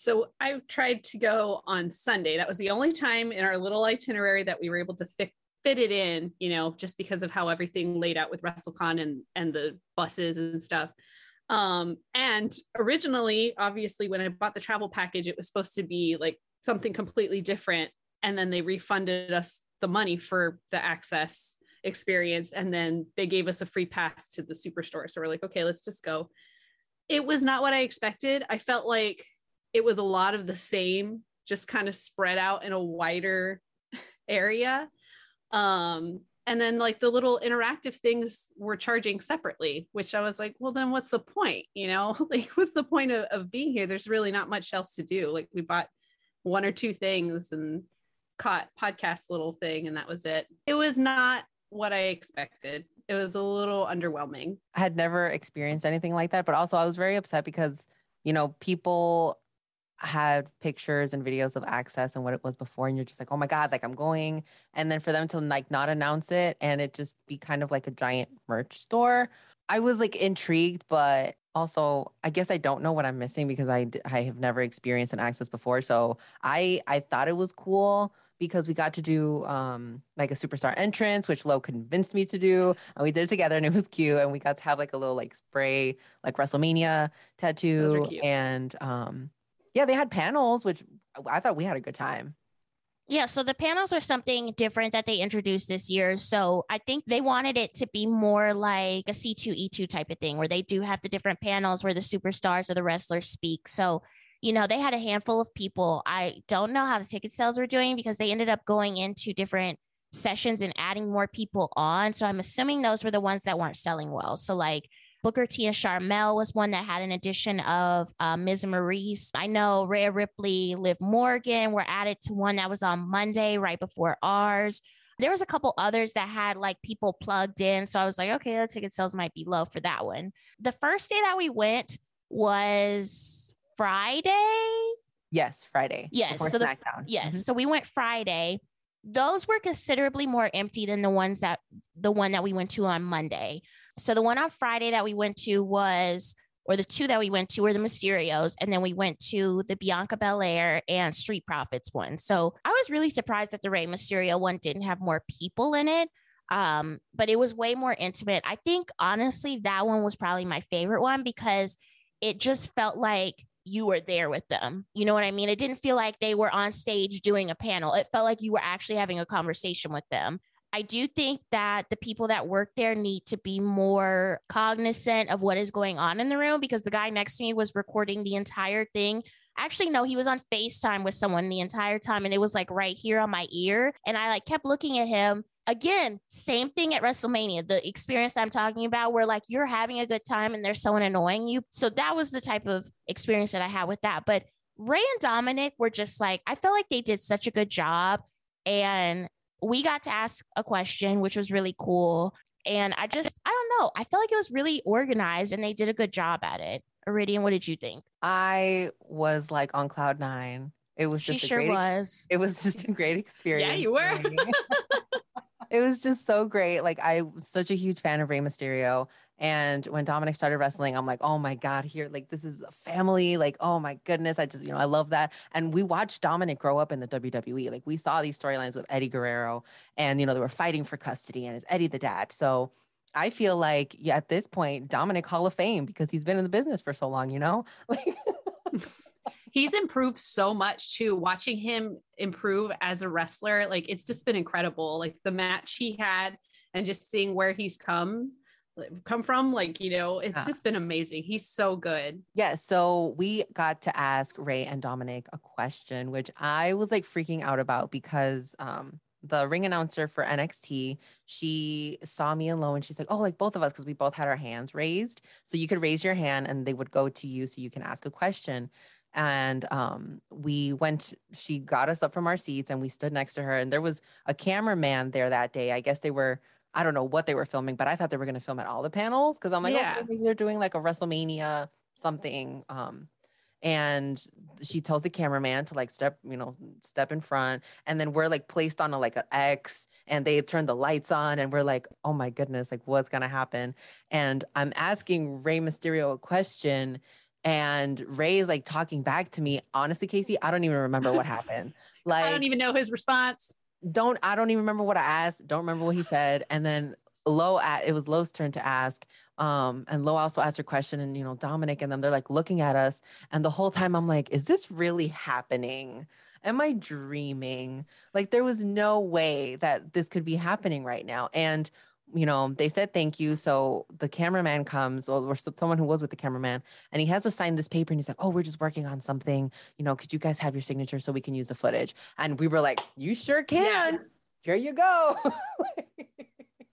So I tried to go on Sunday. That was the only time in our little itinerary that we were able to fit fit it in, you know, just because of how everything laid out with WrestleCon and and the buses and stuff. Um, and originally, obviously, when I bought the travel package, it was supposed to be like something completely different. And then they refunded us the money for the access experience. And then they gave us a free pass to the superstore. So we're like, okay, let's just go. It was not what I expected. I felt like it was a lot of the same, just kind of spread out in a wider [laughs] area. Um, and then like the little interactive things were charging separately, which I was like, well, then what's the point? You know, [laughs] like what's the point of, of being here? There's really not much else to do. Like we bought one or two things and caught podcast little thing, and that was it. It was not what I expected. It was a little underwhelming. I had never experienced anything like that, but also I was very upset because, you know, people had pictures and videos of access and what it was before and you're just like, "Oh my god, like I'm going." And then for them to like not announce it and it just be kind of like a giant merch store. I was like intrigued, but also I guess I don't know what I'm missing because i i have never experienced an access before. So I I thought it was cool because we got to do um like a superstar entrance, which Lo convinced me to do, and we did it together, and it was cute. And we got to have like a little like spray like WrestleMania tattoo, and um yeah, they had panels, which I thought we had a good time. Yeah, so the panels are something different that they introduced this year. So I think they wanted it to be more like a C2E2 type of thing where they do have the different panels where the superstars or the wrestlers speak. So, you know, they had a handful of people. I don't know how the ticket sales were doing because they ended up going into different sessions and adding more people on. So I'm assuming those were the ones that weren't selling well. So, like, Booker T and Sharmell was one that had an addition of uh, Ms. Maryse. I know Rhea Ripley, Liv Morgan were added to one that was on Monday right before ours. There was a couple others that had like people plugged in. So I was like, okay, the ticket sales might be low for that one. The first day that we went was Friday. Yes, Friday. Yes, so the-. Yes. Mhm. So we went Friday. Those were considerably more empty than the ones that the one that we went to on Monday. So the one on Friday that we went to was or the two that we went to were the Mysterios, and then we went to the Bianca Belair and Street Profits one. So I was really surprised that the Rey Mysterio one didn't have more people in it. Um, but it was way more intimate. I think honestly, that one was probably my favorite one because it just felt like you were there with them. You know what I mean? It didn't feel like they were on stage doing a panel. It felt like you were actually having a conversation with them. I do think that the people that work there need to be more cognizant of what is going on in the room because the guy next to me was recording the entire thing. Actually, no, he was on FaceTime with someone the entire time and it was like right here on my ear. And I like kept looking at him. Again, same thing at WrestleMania, the experience I'm talking about where like you're having a good time and there's someone annoying you. So that was the type of experience that I had with that. But Rey and Dominic were just like, I felt like they did such a good job. And we got to ask a question, which was really cool. And I just, I don't know. I felt like it was really organized and they did a good job at it. Iridian, what did you think? I was like on cloud nine. It was she just sure great, was. It was just a great experience. Yeah, you were. [laughs] it was just so great. Like I was such a huge fan of Rey Mysterio. And when Dominic started wrestling, I'm like, oh my God, here, like this is a family. Like, oh my goodness. I just, you know, I love that. And we watched Dominic grow up in the WWE. Like we saw these storylines with Eddie Guerrero and, you know, they were fighting for custody and is Eddie the dad. So I feel like yeah, at this point, Dominic Hall of Fame because he's been in the business for so long, you know? [laughs] Like he's improved so much too watching him improve as a wrestler like it's just been incredible like the match he had and just seeing where he's come come from like you know it's yeah. just been amazing he's so good yeah so we got to ask rey and dominic a question which i was like freaking out about because um the ring announcer for NXT, she saw me and Lo and she's like, Oh, like both of us, because we both had our hands raised. So you could raise your hand and they would go to you so you can ask a question and um, we went she got us up from our seats and we stood next to her and there was a cameraman there that day i guess they were i don't know what they were filming but i thought they were going to film at all the panels because i'm like yeah. oh, maybe they're doing like a wrestlemania something um, and she tells the cameraman to like step you know step in front and then we're like placed on a like an x and they turn the lights on and we're like oh my goodness like what's gonna happen and i'm asking Rey mysterio a question and Rey's like talking back to me. Honestly, Casey, I don't even remember what happened. Like [laughs] I don't even know his response. Don't I don't even remember what I asked. Don't remember what he said. And then Lo at it was Lo's turn to ask. Um, and Lo also asked her question, and you know, Dominic and them, they're like looking at us. And the whole time I'm like, is this really happening? Am I dreaming? Like there was no way that this could be happening right now. And you know, they said thank you. So the cameraman comes, or, someone who was with the cameraman, and he has to sign this paper. And he's like, "Oh, we're just working on something. You know, could you guys have your signature so we can use the footage?" And we were like, "You sure can. Yeah. Here you go." [laughs]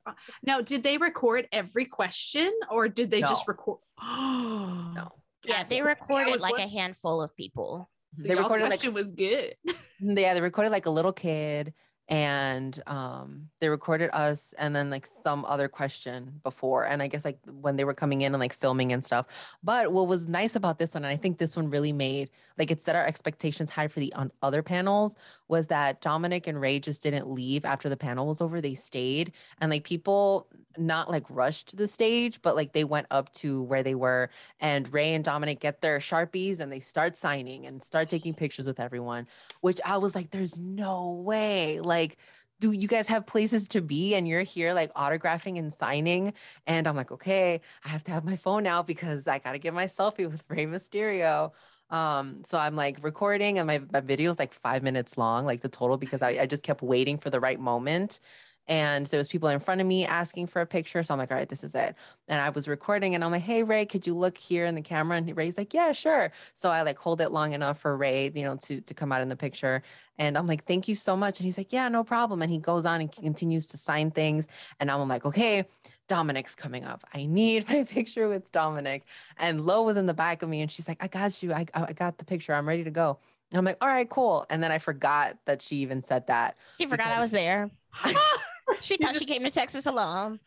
Uh, now, did they record every question, or did they no. just record? [gasps] no. Yeah, they recorded like a handful of people. So they recorded like was good. [laughs] yeah, they recorded like a little kid and um they recorded us and then like some other question before and i guess like when they were coming in and like filming and stuff. But what was nice about this one and i think this one really made like it set our expectations high for the on other panels was that dominic and ray just didn't leave after the panel was over. They stayed and like people not like rushed to the stage, but like they went up to where they were, and Rey and Dominic get their sharpies and they start signing and start taking pictures with everyone. Which I was like, "There's no way!" Like, do you guys have places to be and you're here like autographing and signing? And I'm like, okay, I have to have my phone out because I gotta get my selfie with Rey Mysterio. Um, so I'm like recording and my, my video is like five minutes long, like the total, because I, I just kept waiting for the right moment. And there was people in front of me asking for a picture. So I'm like, all right, this is it. And I was recording and I'm like, hey, Rey, could you look here in the camera? And Rey's like, yeah, sure. So I like hold it long enough for Rey, you know, to, to come out in the picture. And I'm like, thank you so much. And he's like, yeah, no problem. And he goes on and continues to sign things. And I'm like, okay, Dominic's coming up. I need my [laughs] picture with Dominic. And Lo was in the back of me and she's like, I got you. I, I got the picture. I'm ready to go. And I'm like, all right, cool. And then I forgot that she even said that. She forgot I was there. [laughs] she thought she came to Texas alone.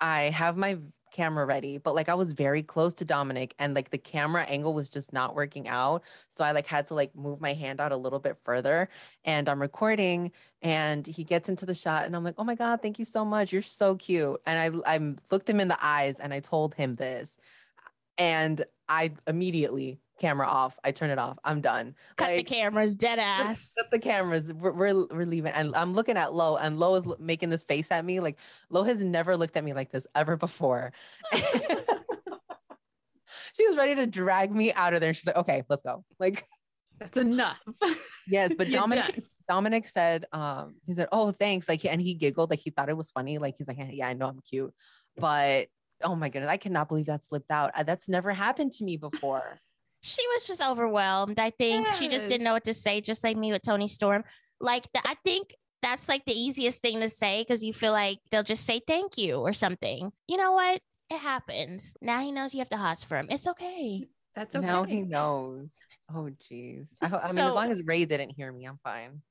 I have my camera ready, but like I was very close to Dominic and like the camera angle was just not working out. So I like had to like move my hand out a little bit further and I'm recording and he gets into the shot and I'm like, "Oh my god, thank you so much. You're so cute." And I I looked him in the eyes and I told him this. And I immediately camera off. I turn it off. I'm done. Cut the cameras, dead [laughs] ass. Cut the cameras. We're, we're we're leaving, and I'm looking at Lo, and Lo is making this face at me. Like Lo has never looked at me like this ever before. [laughs] she was ready to drag me out of there. She's like, "Okay, let's go." Like, That's enough. [laughs] yes, but Dominic. Dominic said, um, he said, "Oh, thanks." Like, and he giggled, like he thought it was funny. Like he's like, "Yeah, I know I'm cute," but oh my goodness, I cannot believe that slipped out. Uh, That's never happened to me before. She was just overwhelmed. I think she just didn't know what to say, just like me with Toni Storm. Like th- I think that's like the easiest thing to say because you feel like they'll just say thank you or something. You know what? It happens. Now he knows you have the hots for him. It's okay. That's okay. Now he knows. Oh, geez. I, ho- I mean, So- as long as Rey didn't hear me, I'm fine.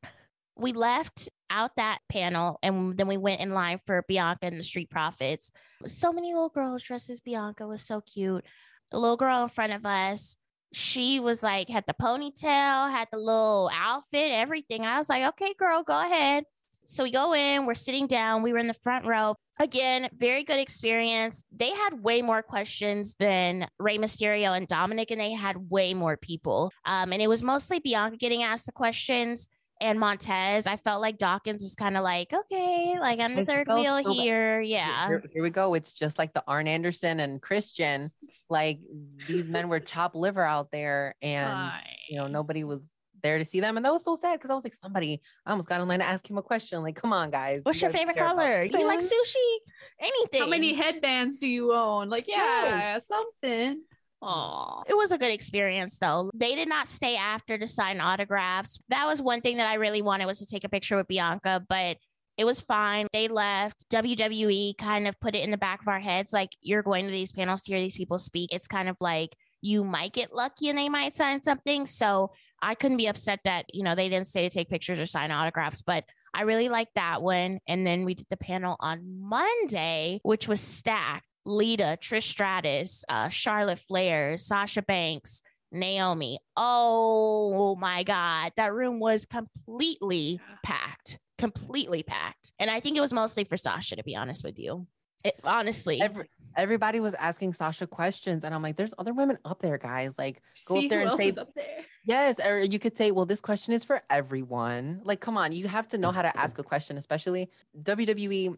we left out that panel and then we went in line for Bianca and the Street Profits. So many little girls dressed as Bianca was so cute. The little girl in front of us, she was like, had the ponytail, had the little outfit, everything. I was like, okay, girl, go ahead. So we go in, we're sitting down, we were in the front row. Again, very good experience. They had way more questions than Rey Mysterio and Dominic, and they had way more people. Um, and it was mostly Bianca getting asked the questions and Montez. I felt like Dawkins was kind of like, okay, like I'm the I third felt wheel so here. Here- Yeah. Here, here we go. It's just like the Arn Anderson and Christian. Like these men were chopped liver out there, and you know nobody was there to see them, and that was so sad because I was like, somebody. I almost got online to ask him a question. Like, come on, guys. What's you your favorite careful." color? You like sushi? Anything. How many headbands do you own? Like, yeah, something. Oh, It was a good experience though. They did not stay after to sign autographs. That was one thing that I really wanted was to take a picture with Bianca, but it was fine. They left. WWE kind of put it in the back of our heads like you're going to these panels to hear these people speak. It's kind of like you might get lucky and they might sign something. So I couldn't be upset that, you know, they didn't stay to take pictures or sign autographs, but I really liked that one. And then we did the panel on Monday, which was stacked. Lita, Trish Stratus, uh, Charlotte Flair, Sasha Banks, Naomi. Oh my God. That room was completely packed, completely packed. And I think it was mostly for Sasha, to be honest with you. It, honestly, Every, everybody was asking Sasha questions, and I'm like, there's other women up there, guys. Like, Go up there who and say- up there. Yes, or you could say, well, this question is for everyone. Like, come on, you have to know how to ask a question, especially WWE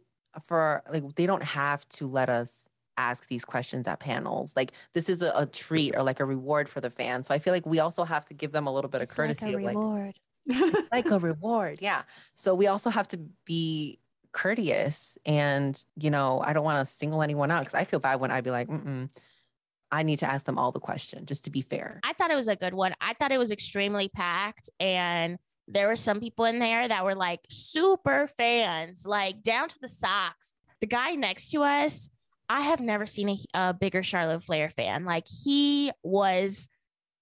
for like they don't have to let us ask these questions at panels. Like this is a, a treat or like a reward for the fans. So I feel like we also have to give them a little bit of it's like courtesy a of like reward. [laughs] like a reward. Yeah. So we also have to be courteous and you know, I don't want to single anyone out because I feel bad when I'd be like, mm I need to ask them all the question just to be fair. I thought it was a good one. I thought it was extremely packed and there were some people in there that were like super fans, like down to the socks. The guy next to us, I have never seen a, a bigger Charlotte Flair fan. Like he was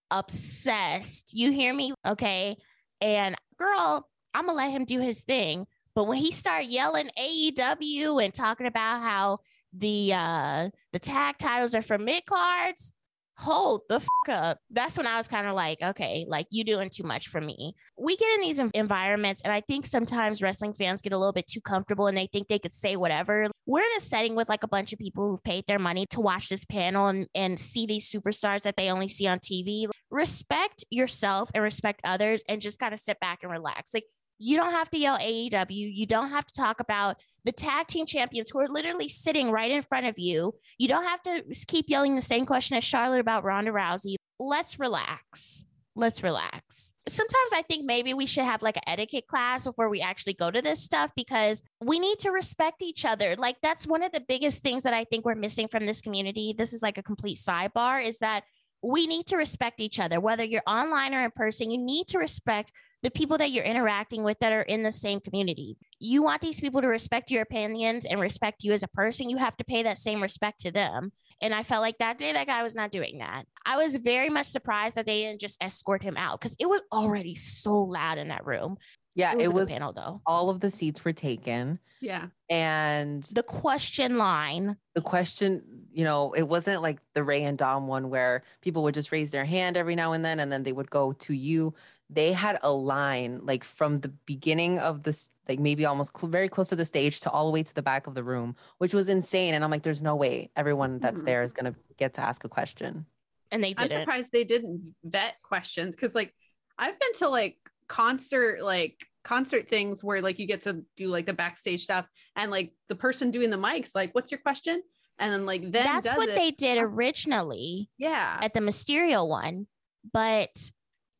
obsessed. You hear me? Okay. And girl, I'm gonna let him do his thing. But when he started yelling AEW and talking about how the uh the tag titles are for mid cards, hold the up. That's when I was kind of like, okay, like you doing too much for me. We get in these environments, and I think sometimes wrestling fans get a little bit too comfortable and they think they could say whatever. We're in a setting with like a bunch of people who've paid their money to watch this panel and, and see these superstars that they only see on TV. Respect yourself and respect others and just kind of sit back and relax. Like you don't have to yell AEW. You don't have to talk about the tag team champions who are literally sitting right in front of you. You don't have to keep yelling the same question as Charlotte about Ronda Rousey. Let's relax. Let's relax. Sometimes I think maybe we should have like an etiquette class before we actually go to this stuff because we need to respect each other. Like that's one of the biggest things that I think we're missing from this community. This is like a complete sidebar is that we need to respect each other, whether you're online or in person. You need to respect the people that you're interacting with that are in the same community. You want these people to respect your opinions and respect you as a person. You have to pay that same respect to them. And I felt like that day that guy was not doing that. I was very much surprised that they didn't just escort him out because it was already so loud in that room. Yeah, It was, it was panel though. all of the seats were taken yeah. and The question line. the question, you know, it wasn't like the Rey and Dom one where people would just raise their hand every now and then and then they would go to you. They had a line like from the beginning of this, like maybe almost cl- very close to the stage to all the way to the back of the room, which was insane. And I'm like, there's no way everyone that's Mhm. there is going to get to ask a question. And they I'm surprised they didn't vet questions because like I've been to like concert like concert things where like you get to do like the backstage stuff and like the person doing the mics like what's your question and then like then That's does what it. they did originally yeah at the Mysterio one. But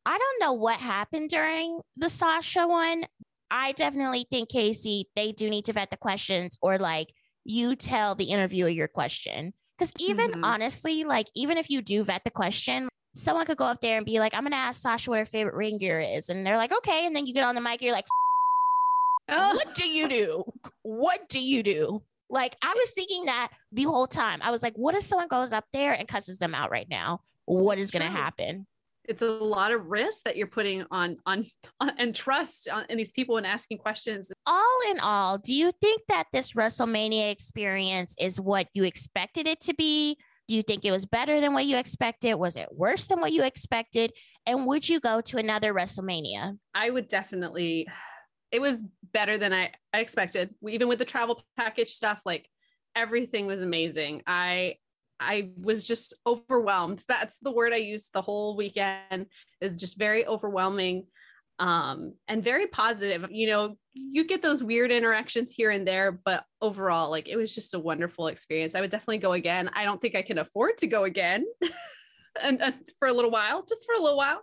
I don't know what happened during the Sasha one. I definitely think, Casey, they do need to vet the questions or like you tell the interviewer your question. Because even Mhm. honestly, like even if you do vet the question, someone could go up there and be like, I'm going to ask Sasha what her favorite ring gear is. And they're like, okay. And then you get on the mic, you're like, Oh, [laughs] what do you do? What do you do? Like I was thinking that the whole time. I was like, what if someone goes up there and cusses them out right now? What is going to happen? It's a lot of risk that you're putting on on, [laughs] on and trust on, in these people and asking questions All in all, do you think that this WrestleMania experience is what you expected it to be? Do you think it was better than what you expected? Was it worse than what you expected? And would you go to another WrestleMania? I would definitely. [sighs] It was better than I, I expected. Even with the travel package stuff, like everything was amazing. I I was just overwhelmed. That's the word I used the whole weekend. Is just very overwhelming, um, and very positive. You know, you get those weird interactions here and there, but overall, like it was just a wonderful experience. I would definitely go again. I don't think I can afford to go again, [laughs] and, and for a little while, just for a little while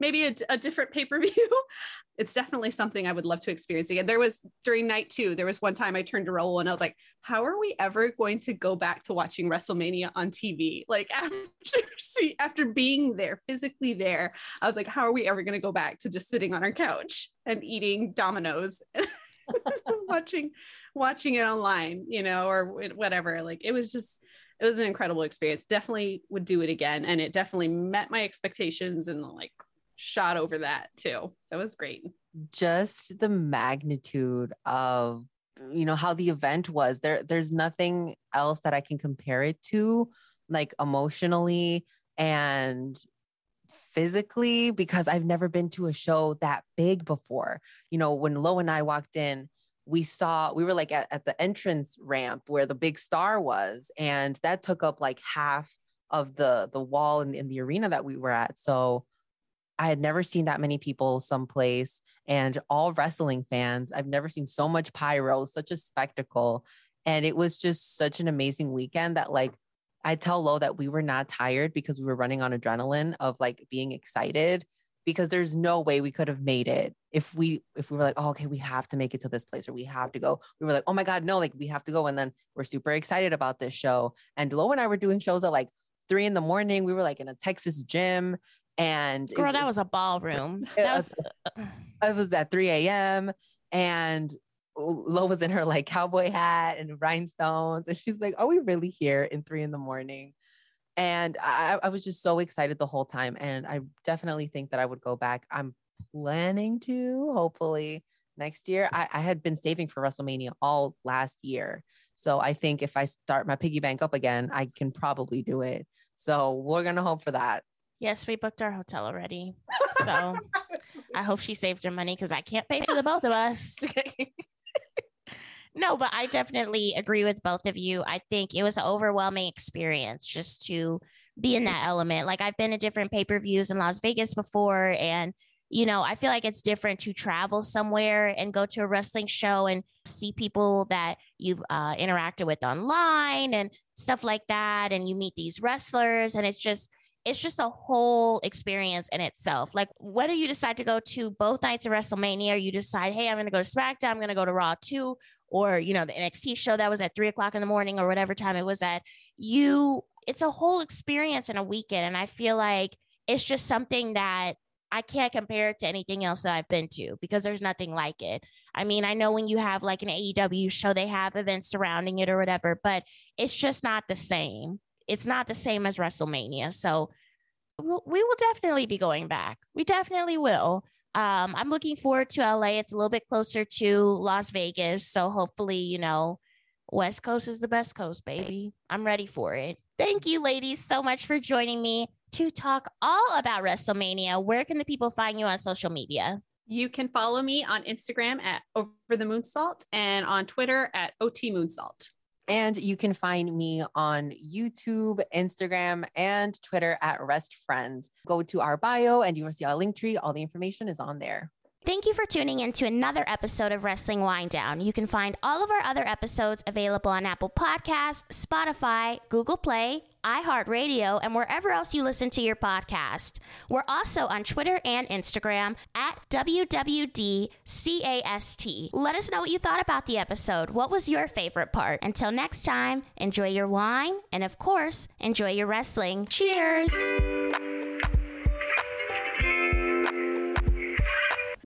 maybe a, a different pay-per-view [laughs] it's definitely something i would love to experience again. There was during night two there was one time i turned to Raul and i was like how are we ever going to go back to watching wrestlemania on tv like [laughs] after see after being there physically there i was like how are we ever going to go back to just sitting on our couch and eating Domino's [laughs] watching watching it online you know or whatever? Like it was just it was an incredible experience. Definitely would do it again and it definitely met my expectations and like shot over that too. So it was great. Just the magnitude of you know how the event was. There there's nothing else that i can compare it to like emotionally and physically because i've never been to a show that big before. You know when lo and i walked in we saw we were like at, at the entrance ramp where the big star was and that took up like half of the the wall in, in the arena that we were at. So i had never seen that many people someplace and all wrestling fans. I've never seen so much pyro such a spectacle. And it was just such an amazing weekend that like i tell lo that we were not tired because we were running on adrenaline of like being excited because there's no way we could have made it if we if we were like oh, okay we have to make it to this place or we have to go. We were like oh my god no like we have to go. And then we're super excited about this show. And lo and i were doing shows at like three in the morning. We were like in a texas gym and it Girl, that was- a ballroom. [laughs] It That was it uh, uh. was at 3 a.m. and Lo was in her like cowboy hat and rhinestones. And she's like, Are we really here in three in the morning? And I, I was just so excited the whole time. And I definitely think that I would go back. I'm planning to hopefully next year. I, I had been saving for WrestleMania all last year. So I think if I start my piggy bank up again, I can probably do it. So we're gonna hope for that. Yes, we booked our hotel already. So [laughs] I hope she saves her money because I can't pay for the both of us. [laughs] no, but I definitely agree with both of you. I think it was an overwhelming experience just to be in that element. Like I've been to different pay per views in Las Vegas before, and you know, I feel like it's different to travel somewhere and go to a wrestling show and see people that you've uh, interacted with online and stuff like that, and you meet these wrestlers, and it's just it's just a whole experience in itself. Like whether you decide to go to both nights of WrestleMania, or you decide, hey, I'm going to go to SmackDown, I'm going to go to Raw too, or you know the NXT show that was at three o'clock in the morning or whatever time it was at. You, it's a whole experience in a weekend, and I feel like it's just something that I can't compare it to anything else that I've been to because there's nothing like it. I mean, I know when you have like an AEW show, they have events surrounding it or whatever, but it's just not the same. It's not the same as WrestleMania. So we'll, definitely be going back. We definitely will. Um, I'm looking forward to LA. It's a little bit closer to Las Vegas. So hopefully, you know, West Coast is the best coast, baby. I'm ready for it. Thank you, ladies, so much for joining me. to talk all about WrestleMania, where can the people find you on social media? You can follow me on Instagram at Over the Moonsault and on Twitter at OT Moonsault. And you can find me on YouTube, Instagram, and Twitter at Rest Friends. Go to our bio and you will see our link tree. All the information is on there. Thank you for tuning in to another episode of Wrestling Wine Down. You can find all of our other episodes available on Apple Podcasts, Spotify, Google Play, iHeartRadio, and wherever else you listen to your podcast. We're also on Twitter and Instagram at WWDCAST. Let us know what you thought about the episode. What was your favorite part? Until next time, enjoy your wine and, of course, enjoy your wrestling. Cheers!